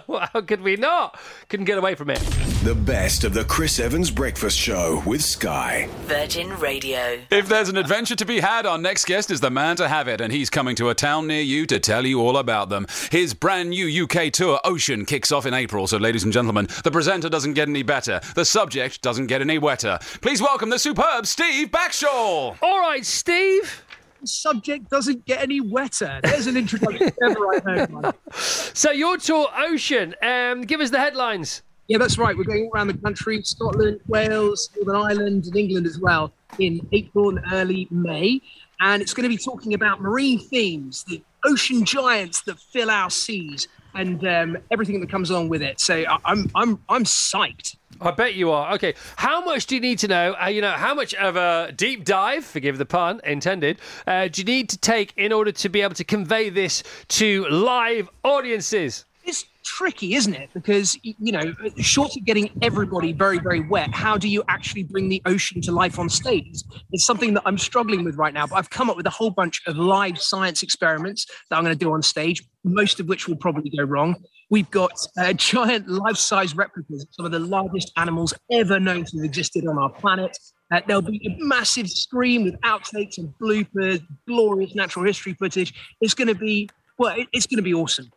well, how could we not? Couldn't get away from it. The best of the Chris Evans Breakfast Show with Sky. Virgin Radio. If there's an adventure to be had, our next guest is the man to have it, and he's coming to a town near you to tell you all about them. His brand new UK tour, Ocean, kicks off in April, so ladies and gentlemen, the presenter doesn't get any better, the subject doesn't get any wetter. Please welcome the superb Steve Backshall. All right, Steve. Subject doesn't get any wetter. There's an introduction if ever I heard. So your tour, Ocean. Um, give us the headlines. Yeah, that's right. We're going all around the country Scotland, Wales, Northern Ireland, and England as well in April and early May. And it's going to be talking about marine themes, the ocean giants that fill our seas, and um, everything that comes along with it. So I- I'm, I'm, I'm psyched. I bet you are. Okay, how much do you need to know? Uh, you know, how much of a deep dive, forgive the pun intended, uh, do you need to take in order to be able to convey this to live audiences? It's tricky, isn't it? Because, you know, short of getting everybody very, very wet, how do you actually bring the ocean to life on stage? It's something that I'm struggling with right now, but I've come up with a whole bunch of live science experiments that I'm going to do on stage, most of which will probably go wrong. We've got uh, giant life size replicas of some of the largest animals ever known to have existed on our planet. Uh, there'll be a massive screen with outtakes and bloopers, glorious natural history footage. It's going to be, well, it's going to be awesome.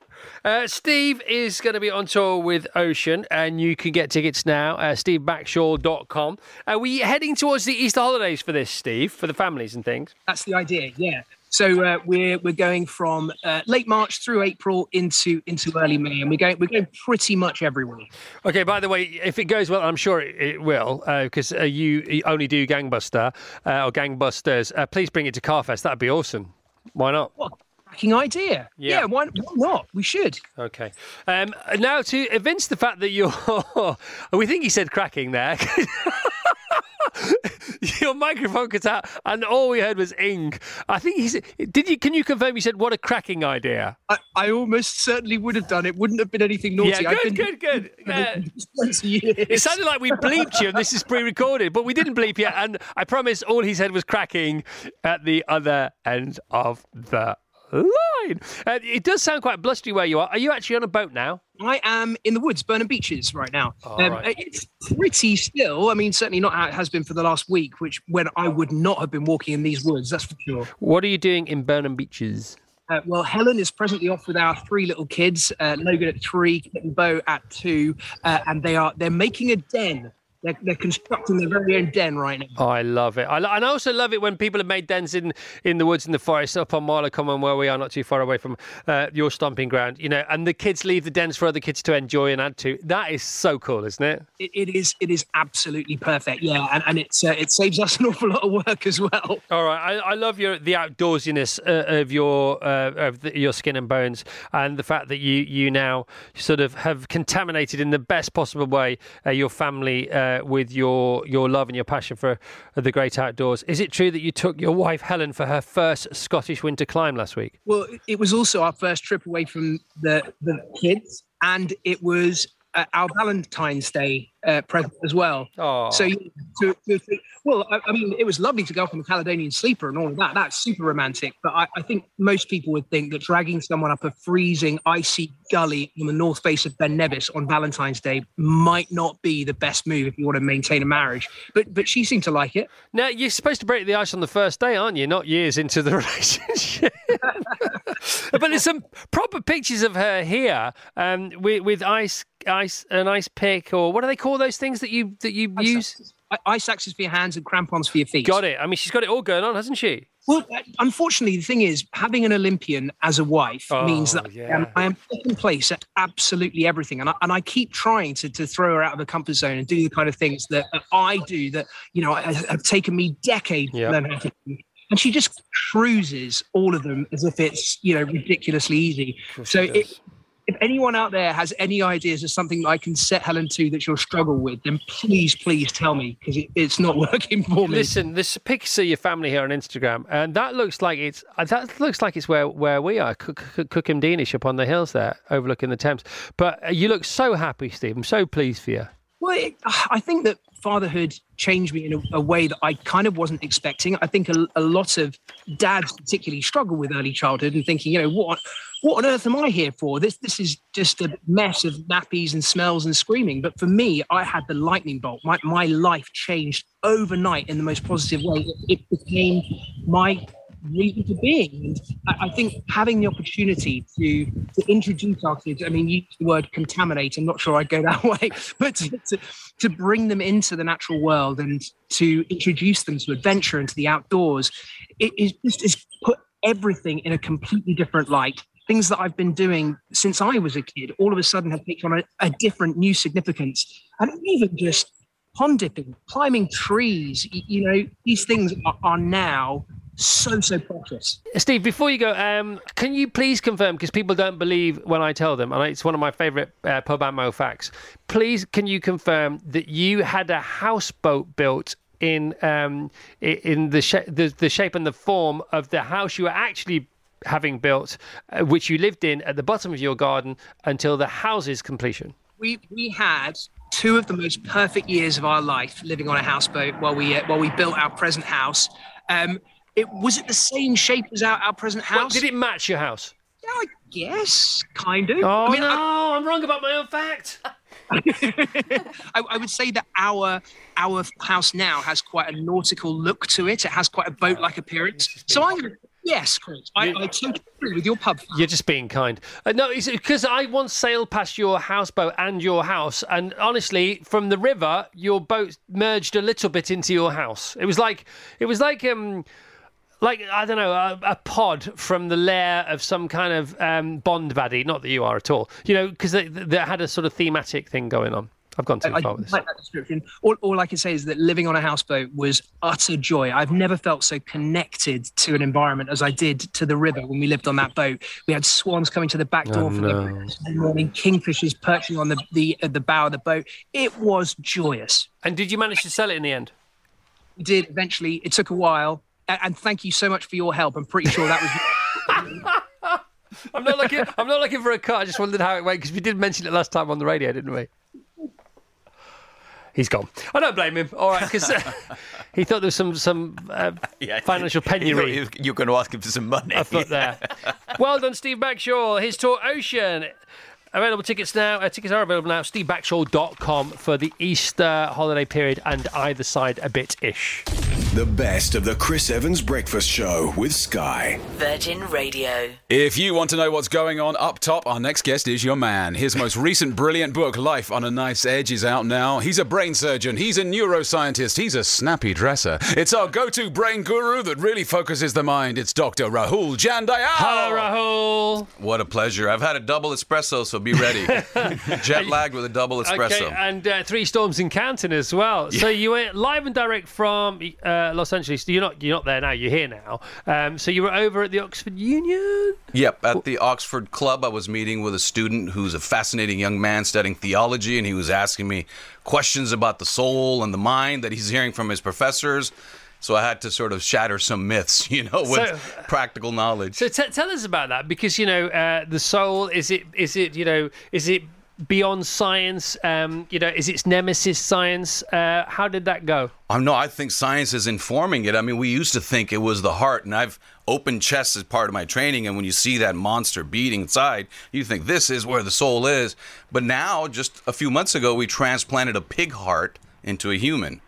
Uh, Steve is going to be on tour with Ocean, and you can get tickets now at stevebackshall.com. Are we heading towards the Easter holidays for this, Steve, for the families and things? That's the idea, yeah. So uh, we're we're going from uh, late March through April into into early May, and we're going we're going pretty much everywhere. Okay, by the way, if it goes well, I'm sure it, it will, because uh, you, you only do Gangbuster uh, or Gangbusters. Uh, please bring it to Carfest. That'd be awesome. Why not? Cracking idea. Yeah. Yeah, why, why not? We should. Okay. Um, now, to evince the fact that you're. we think he said cracking there. Your microphone cut out, and all we heard was ing. I think he said. Did you? Can you confirm? He said what a cracking idea. I, I almost certainly would have done it. Wouldn't have been anything naughty. Yeah, good, been- good, good. Yeah. 20 years. It sounded like we bleeped you, and this is pre-recorded, but we didn't bleep you. And I promise, all he said was cracking at the other end of the line. Uh, it does sound quite blustery where you are. Are you actually on a boat now? I am in the woods, Burnham Beeches, right now. All Um, right. It's pretty still. I mean, certainly not how it has been for the last week, which when I would not have been walking in these woods, that's for sure. What are you doing in Burnham Beeches? Uh, well, Helen is presently off with our three little kids. Uh, Logan at three, Kit and Bo at two, uh, and they are they're making a den. They're, they're constructing their very own den right now. Oh, I love it. I, lo- and I also love it when people have made dens in, in the woods in the forest up on Marlow Common where we are not too far away from uh, your stomping ground, you know, and the kids leave the dens for other kids to enjoy and add to. That is so cool, isn't it? It, it is it is absolutely perfect. Yeah, and, and it's uh, it saves us an awful lot of work as well. All right, I, I love your the outdoorsiness uh, of your uh, of the, your skin and bones, and the fact that you you now sort of have contaminated in the best possible way uh, your family uh, with your your love and your passion for the great outdoors. Is it true that you took your wife Helen for her first Scottish winter climb last week? Well, it was also our first trip away from the the kids, and it was uh, our Valentine's Day uh, present as well. Oh. So, you- to, to- Well, I, I mean, it was lovely to go up on the Caledonian Sleeper and all of that. That's super romantic. But I, I think most people would think that dragging someone up a freezing, icy gully on the north face of Ben Nevis on Valentine's Day might not be the best move if you want to maintain a marriage. But but she seemed to like it. Now you're supposed to break the ice on the first day, aren't you? Not years into the relationship. but there's some proper pictures of her here um, with with ice ice an ice pick or what do they call those things that you that you use? Ice axes for your hands and crampons for your feet. Got it. I mean, she's got it all going on, hasn't she? Well, uh, unfortunately, the thing is, having an Olympian as a wife means Oh, that yeah. um, I am second place at absolutely everything, and I, and I keep trying to, to throw her out of the comfort zone and do the kind of things that, I do that you know have taken me decades Yeah. to learn how to do. And she just cruises all of them as if it's you know ridiculously easy. So if, if anyone out there has any ideas of something that I can set Helen to that she'll struggle with, then please, please tell me because it, it's not working for me. Listen, this picture of your family here on Instagram, and that looks like it's uh, that looks like it's where, where we are, Cook- Cook- Cookham Deanish up on the hills there, overlooking the Thames. But uh, you look so happy, Steve. I'm so pleased for you. Well, it, I think that fatherhood changed me in a, a way that I kind of wasn't expecting. I think a, a lot of dads, particularly, struggle with early childhood and thinking, you know, what what on earth am I here for? This this is just a mess of nappies and smells and screaming. But for me, I had the lightning bolt. My my life changed overnight in the most positive way. It, became my reason for being. And I, think having the opportunity to to introduce our kids, I mean, used the word contaminate. I'm not sure I'd go that way, but to, to, to bring them into the natural world and to introduce them to adventure and to the outdoors, it is just it's put everything in a completely different light. Things that I've been doing since I was a kid all of a sudden have taken on a, a different new significance. And even just pond dipping, climbing trees, you know, these things are, are now so, so precious. Steve, before you go, um, can you please confirm, because people don't believe when I tell them, and it's one of my favourite uh, pub ammo facts, please can you confirm that you had a houseboat built in um, in the, sh- the, the shape and the form of the house you were actually having built, uh, which you lived in at the bottom of your garden until the house's completion? We we had two of the most perfect years of our life living on a houseboat while we uh, while we built our present house. Um, it was it the same shape as our, our present Well, house? did it match your house? Yeah, I guess kind of. Oh, I mean, no, I- I'm wrong about my own fact. I, I would say that our our house now has quite a nautical look to it. It has quite a boat-like appearance. So I yes, Chris, I, I totally agree with your pub. You're just being kind. Uh, no, it's because I once sailed past your houseboat and your house, and honestly, from the river, your boat merged a little bit into your house. It was like it was like um. Like I don't know, a, a pod from the lair of some kind of um, Bond baddie. Not that you are at all, you know, because they, they had a sort of thematic thing going on. I've gone too I, I far with this. like that description. All, all I can say is that living on a houseboat was utter joy. I've never felt so connected to an environment as I did to the river when we lived on that boat. We had swans coming to the back door Oh, for no. the in the morning, kingfishers perching on the the, uh, the bow of the boat. It was joyous. And did you manage to sell it in the end? We did eventually. It took a while, A- and thank you so much for your help. I'm pretty sure that was. I'm not looking. I'm not looking for a cut. I just wondered how it went because we did mention it last time on the radio, didn't we? He's gone. I don't blame him. All right, because he thought there was some some uh, financial You, thought penury. You're going to ask him for some money. I thought there. well done, Steve Backshall. His tour Ocean. Available tickets now. Uh, tickets are available now. SteveBackshall.com for the Easter holiday period and either side a bit ish. The best of the Chris Evans Breakfast Show with Sky. Virgin Radio. If you want to know what's going on up top, our next guest is your man. His most recent brilliant book, Life on a Knife's Edge, is out now. He's a brain surgeon, he's a neuroscientist, he's a snappy dresser. It's our go to brain guru that really focuses the mind. It's Dr. Rahul Jandial. Hello, Rahul. What a pleasure. I've had a double espresso, so be ready. Jet lagged with a double espresso. Okay, and uh, three storms in Canton as well. So you went live and direct from uh, Los Angeles. You're not you're not there now. You're here now. Um, so you were over at the Oxford Union. Yep, at the Oxford Club, I was meeting with a student who's a fascinating young man studying theology, and he was asking me questions about the soul and the mind that he's hearing from his professors. So I had to sort of shatter some myths, you know, with So- practical knowledge. So t- tell us about that because you know uh, the soul is it is it you know is it beyond science? Um, you know, is its nemesis science? Uh, how did that go? Um, no, I think science is informing it. I mean, we used to think it was the heart, and I've opened chest as part of my training, and when you see that monster beating inside, you think this is where the soul is. But now, just a few months ago, we transplanted a pig heart into a human.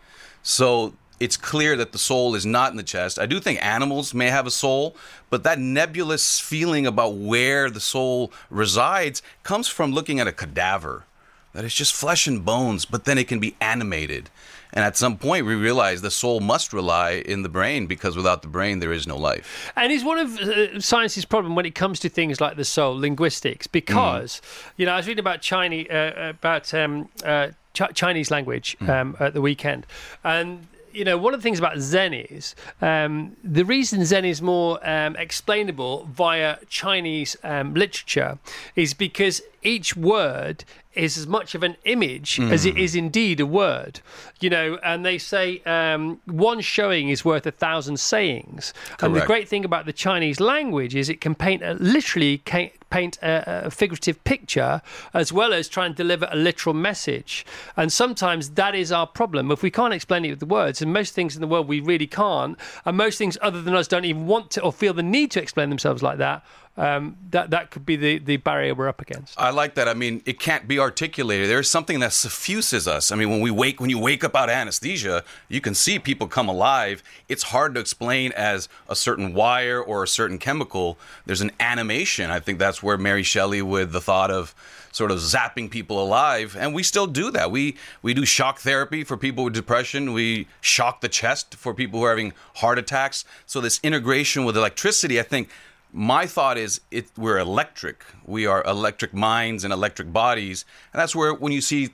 So it's clear that the soul is not in the chest. I do think animals may have a soul, but that nebulous feeling about where the soul resides comes from looking at a cadaver that is just flesh and bones, but then it can be animated. And at some point, we realize the soul must rely in the brain because without the brain, there is no life. And is one of uh, science's problem when it comes to things like the soul, linguistics, because you know I was reading about Chinese uh, about um, uh, Ch- Chinese language um, at the weekend, and you know, one of the things about Zen is um, the reason Zen is more um, explainable via Chinese um, literature is because each word is as much of an image as it Mm. indeed a word. You know, and they say um, one showing is worth a thousand sayings. And the great thing about the Chinese language is it can paint a, literally ca- paint a, a figurative picture as well as try and deliver a literal message. And sometimes that is our problem. If we can't explain it with the words, and most things in the world we really can't, and most things other than us don't even want to or feel the need to explain themselves like that. Um, that that could be the, the barrier we're up against. I like that. I mean, it can't be articulated. There's something that suffuses us. I mean, when we wake, when you wake up out of anesthesia, you can see people come alive. It's hard to explain as a certain wire or a certain chemical. There's an animation. I think that's where Mary Shelley, with the thought of sort of zapping people alive, and we still do that. We we do shock therapy for people with depression. We shock the chest for people who are having heart attacks. So this integration with electricity, I think my thought is it we're electric. We are electric minds and electric bodies. And that's where when you see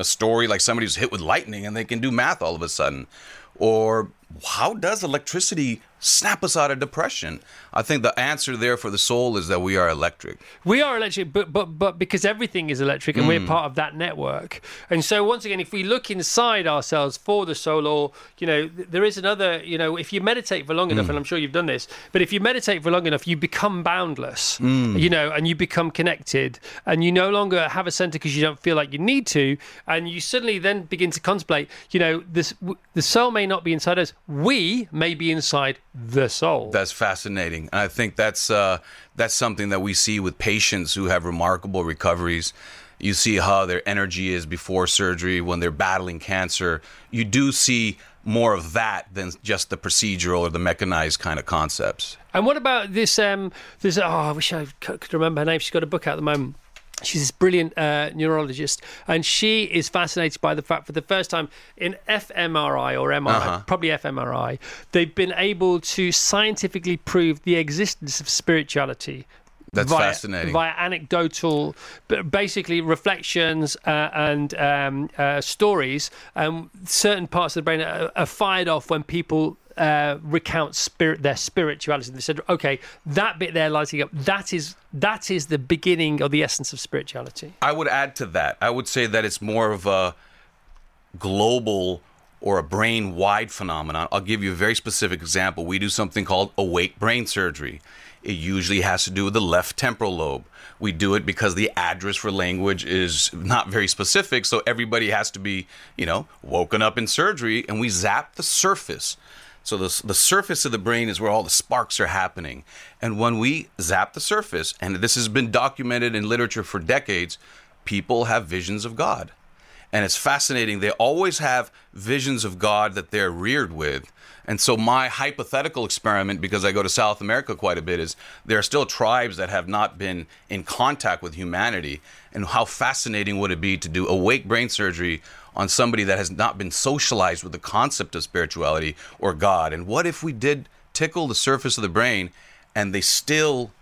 a story like somebody who's hit with lightning and they can do math all of a sudden. Or how does electricity snap us out of depression i think the answer there for the soul is that we are electric We are electric, but but but because everything is electric and we're Mm. part of that network. And so once again, if we look inside ourselves for the soul, or you know, there is another. You know, if you meditate for long enough, Mm. and I'm sure you've done this, but if you meditate for long enough, you become boundless. Mm. You know, and you become connected, and you no longer have a center because you don't feel like you need to, and you suddenly then begin to contemplate. You know, this w- the soul may not be inside us. We may be inside the soul. That's fascinating, and I think that's uh, that's something that we see with patients who have remarkable recoveries. You see how their energy is before surgery when they're battling cancer. You do see more of that than just the procedural or the mechanized kind of concepts. And what about this? Um, this oh, I wish I could could remember her name. She's got a book out at the moment. She's this brilliant uh, neurologist, and she is fascinated by the fact for the first time in fMRI or MRI, Uh-huh. probably fMRI, they've been able to scientifically prove the existence of spirituality. That's via, fascinating. Via anecdotal, basically reflections uh, and um, uh, stories, um, certain parts of the brain are, are fired off when people uh, recount spirit their spirituality. They said, "Okay, that bit there lighting up. That is that is the beginning or the essence of spirituality." I would add to that. I would say that it's more of a global or a brain wide phenomenon. I'll give you a very specific example. We do something called awake brain surgery. It usually has to do with the left temporal lobe. We do it because the address for language is not very specific, so everybody has to be, you know, woken up in surgery, and we zap the surface. So the, the surface of the brain is where all the sparks are happening. And when we zap the surface, and this has been documented in literature for decades, people have visions of God. And it's fascinating. They always have visions of God that they're reared with. And so, my hypothetical experiment, because I go to South America quite a bit, is there are still tribes that have not been in contact with humanity. And how fascinating would it be to do awake brain surgery on somebody that has not been socialized with the concept of spirituality or God? And what if we did tickle the surface of the brain and they still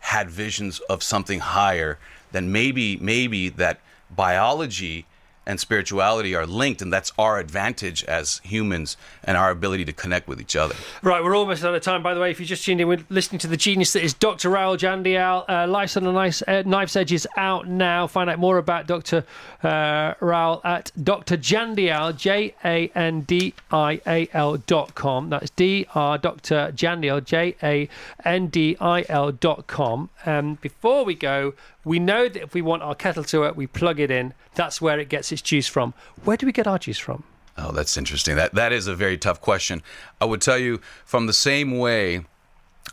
had visions of something higher? Then maybe, maybe that biology and spirituality are linked, and that's our advantage as humans and our ability to connect with each other. Right, we're almost out of time. By the way, if you just tuned in, we're listening to the genius that is Dr. Rahul Jandial. Uh, Life's on a nice uh, knife's edge is out now. Find out more about Dr. Uh, Rahul at Dr. Jandial, J A N D I A L dot com. That's D R Dr. Jandial, J A N D I L dot com. Um, before we go, We know that if we want our kettle to work, we plug it in. That's where it gets its juice from. Where do we get our juice from? Oh, that's interesting. That that is a very tough question. I would tell you from the same way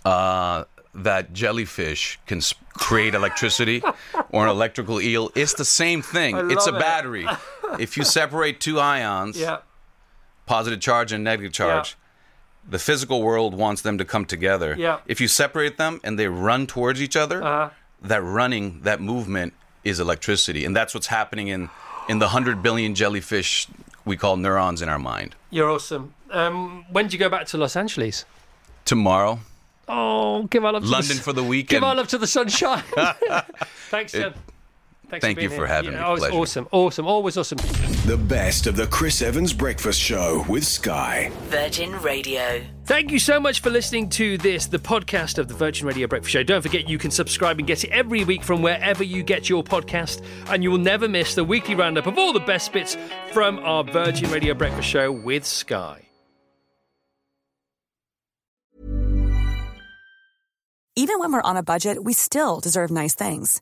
uh, that jellyfish can s- create electricity or an electrical eel, it's the same thing. It's a it. battery. if you separate two ions, Yeah. positive charge and negative charge, the physical world wants them to come together. Yeah. If you separate them and they run towards each other, Uh-huh. That running, that movement is electricity, and that's what's happening in in the hundred billion jellyfish we call neurons in our mind. You're awesome. Um, when do you go back to Los Angeles? Tomorrow, Oh, give our love to London for the weekend. Give our love to the sunshine. Thanks, Jen. Thanks thank for you for here. having Yeah, me. Oh, it's Pleasure. awesome, awesome, always awesome. The best of the Chris Evans Breakfast Show with Sky. Virgin Radio. Thank you so much for listening to this, the podcast of the Virgin Radio Breakfast Show. Don't forget you can subscribe and get it every week from wherever you get your podcast, and you will never miss the weekly roundup of all the best bits from our Virgin Radio Breakfast Show with Sky. Even when we're on a budget, we still deserve nice things.